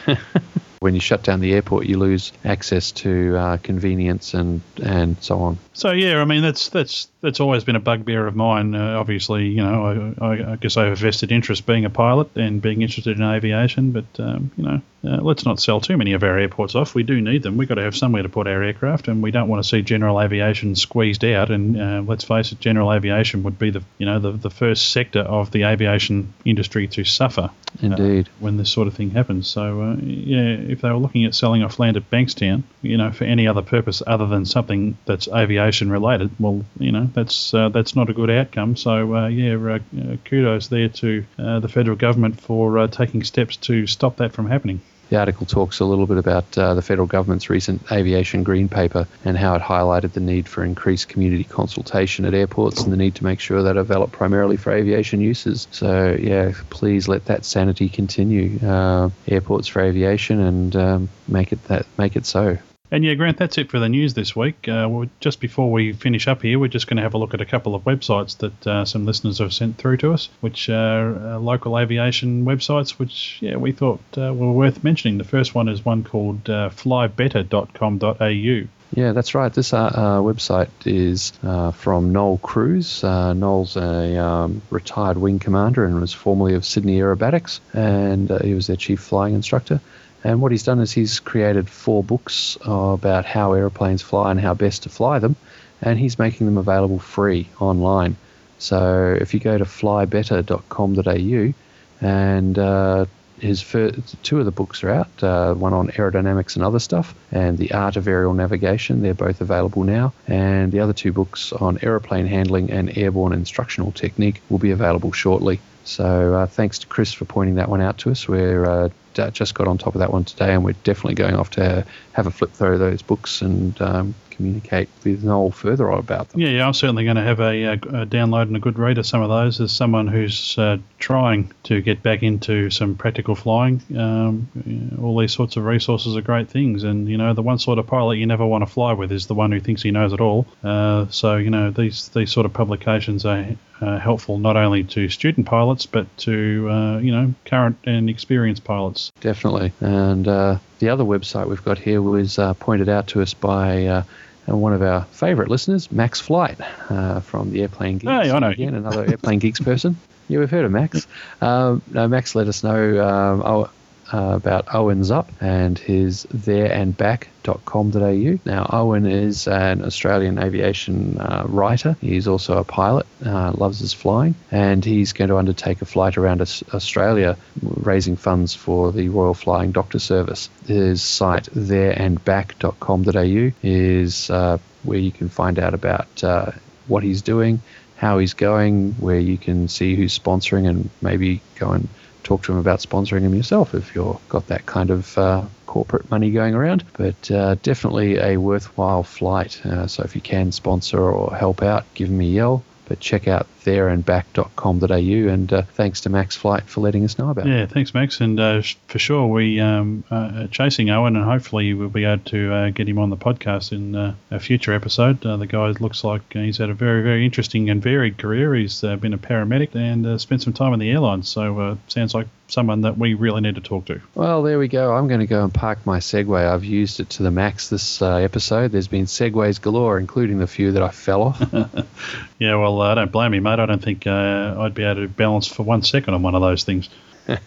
*laughs* when you shut down the airport, you lose access to uh, convenience and and so on. So yeah, I mean that's that's that's always been a bugbear of mine. Uh, obviously, you know, I, I, I guess I have a vested interest being a pilot and being interested in aviation. But um, you know, uh, let's not sell too many of our airports off. We do need them. We've got to have somewhere to put our aircraft, and we don't want to see general aviation squeezed out. And uh, let's face it, general aviation would be the you know the, the first sector of the aviation industry to suffer Indeed. when this sort of thing happens. So, uh, yeah, if they were looking at selling off land at Bankstown, you know, for any other purpose other than something that's aviation related, well, you know, that's uh, that's not a good outcome. So, uh, yeah, uh, uh, kudos there to uh, the federal government for taking steps to stop that from happening. The article talks a little bit about uh, the federal government's recent aviation green paper and how it highlighted the need for increased community consultation at airports and the need to make sure that are developed primarily for aviation uses. So yeah, please let that sanity continue. Uh, airports for aviation and um, make it that make it so. And yeah, Grant, that's it for the news this week. Uh, just before we finish up here, we're just going to have a look at a couple of websites that uh, some listeners have sent through to us, which are uh, local aviation websites, which yeah we thought uh, were worth mentioning. The first one is one called uh, flybetter.com.au. Yeah, that's right. This uh, uh, website is uh, from Noel Cruz. Uh, Noel's a um, retired wing commander and was formerly of Sydney Aerobatics, and uh, he was their chief flying instructor. And what he's done is he's created four books about how aeroplanes fly and how best to fly them, and he's making them available free online. So if you go to flybetter.com.au and uh, his first, two of the books are out, uh, one on aerodynamics and other stuff, and the art of aerial navigation. They're both available now, and the other two books on aeroplane handling and airborne instructional technique will be available shortly. So uh, thanks to Chris for pointing that one out to us. We're uh, just got on top of that one today, and we're definitely going off to have a flip through those books and um, communicate with Noel further about them. Yeah, yeah, I'm certainly going to have a, a, a download and a good read of some of those as someone who's uh, trying to get back into some practical flying. Um, you know, all these sorts of resources are great things, and you know the one sort of pilot you never want to fly with is the one who thinks he knows it all. Uh, so you know these these sort of publications are uh, helpful not only to student pilots but to uh, you know current and experienced pilots. Definitely, and uh, the other website we've got here was uh, pointed out to us by. Uh, one of our favourite listeners, Max Flight, uh, from the Airplane Geeks. Hey, I know. Again, another Airplane Geeks person. *laughs* Yeah, we've heard of Max. Um, no, Max let us know um, oh, uh, about Owen Zupp and his thereandback.com.au. Now, Owen is an Australian aviation uh, writer. He's also a pilot, uh, loves his flying, and he's going to undertake a flight around Australia raising funds for the Royal Flying Doctor Service. His site, thereandback.com.au, is uh, where you can find out about uh, what he's doing, how he's going, where you can see who's sponsoring, and maybe go and talk to him about sponsoring him yourself if you've got that kind of uh, corporate money going around. But uh, definitely a worthwhile flight. Uh, so if you can sponsor or help out, give him a yell. But check out thereandback.com.au and back.com.au and uh, thanks to Max Flight for letting us know about yeah, it. Yeah, thanks, Max. And uh, for sure, we um, are chasing Owen and hopefully we'll be able to uh, get him on the podcast in uh, a future episode. Uh, the guy looks like he's had a very, very interesting and varied career. He's uh, been a paramedic and spent some time in the airlines, so sounds like someone that we really need to talk to. Well, there we go. I'm going to go and park my Segway. I've used it to the max this uh, episode. There's been Segways galore, including the few that I fell off. *laughs* yeah, well, I uh, don't blame you, mate. I don't think uh, I'd be able to balance for one second on one of those things. *laughs*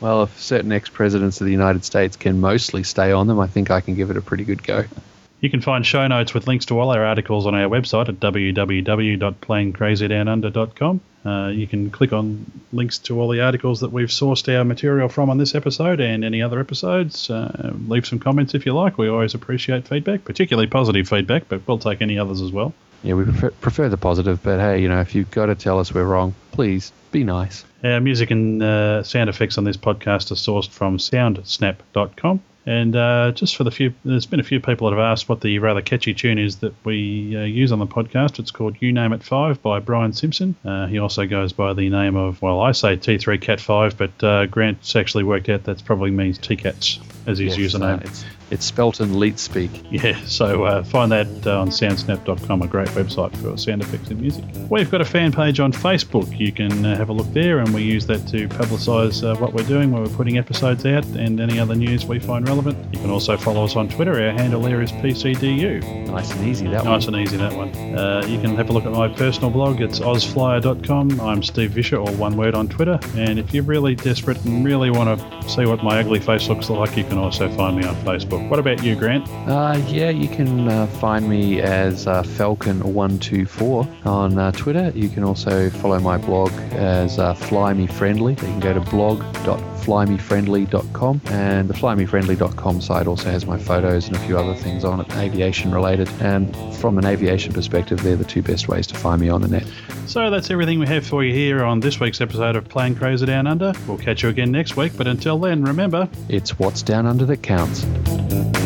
well, if certain ex presidents of the United States can mostly stay on them, I think I can give it a pretty good go. You can find show notes with links to all our articles on our website at www.planecrazydownunder.com. Uh, you can click on links to all the articles that we've sourced our material from on this episode and any other episodes. Uh, leave some comments if you like. We always appreciate feedback, particularly positive feedback, but we'll take any others as well. Yeah, we prefer, prefer the positive, but hey, you know, if you've got to tell us we're wrong, please be nice. Our music and uh, sound effects on this podcast are sourced from soundsnap.com. And uh, just for the few, there's been a few people that have asked what the rather catchy tune is that we uh, use on the podcast. It's called You Name It 5 by Brian Simpson. Uh, he also goes by the name of, well, I say T3 Cat 5, but uh, Grant's actually worked out that's probably means T-Cats as his yes, username. It's, spelt in leet speak. *laughs* Yeah, so uh, find that uh, on soundsnap.com, a great website for sound effects and music. We've got a fan page on Facebook. You can uh, have a look there, and we use that to publicise uh, what we're doing when we're putting episodes out and any other news we find relevant. You can also follow us on Twitter. Our handle there is PCDU. Nice and easy, that nice one. Nice and easy, that one. Uh, you can have a look at my personal blog. It's ozflyer.com. I'm Steve Visscher, or one word on Twitter. And if you're really desperate and really want to see what my ugly face looks like, you can also find me on Facebook. What about you, Grant? Uh, yeah, you can uh, find me as uh, Falcon124 on uh, Twitter. You can also follow my blog as uh, Fly Me Friendly. You can go to blog.falcon flymefriendly.com. And the flymefriendly.com site also has my photos and a few other things on it, aviation related. And from an aviation perspective, they're the two best ways to find me on the net. So that's everything we have for you here on this week's episode of Plane Crazy Down Under. We'll catch you again next week, but until then, remember it's what's down under that counts.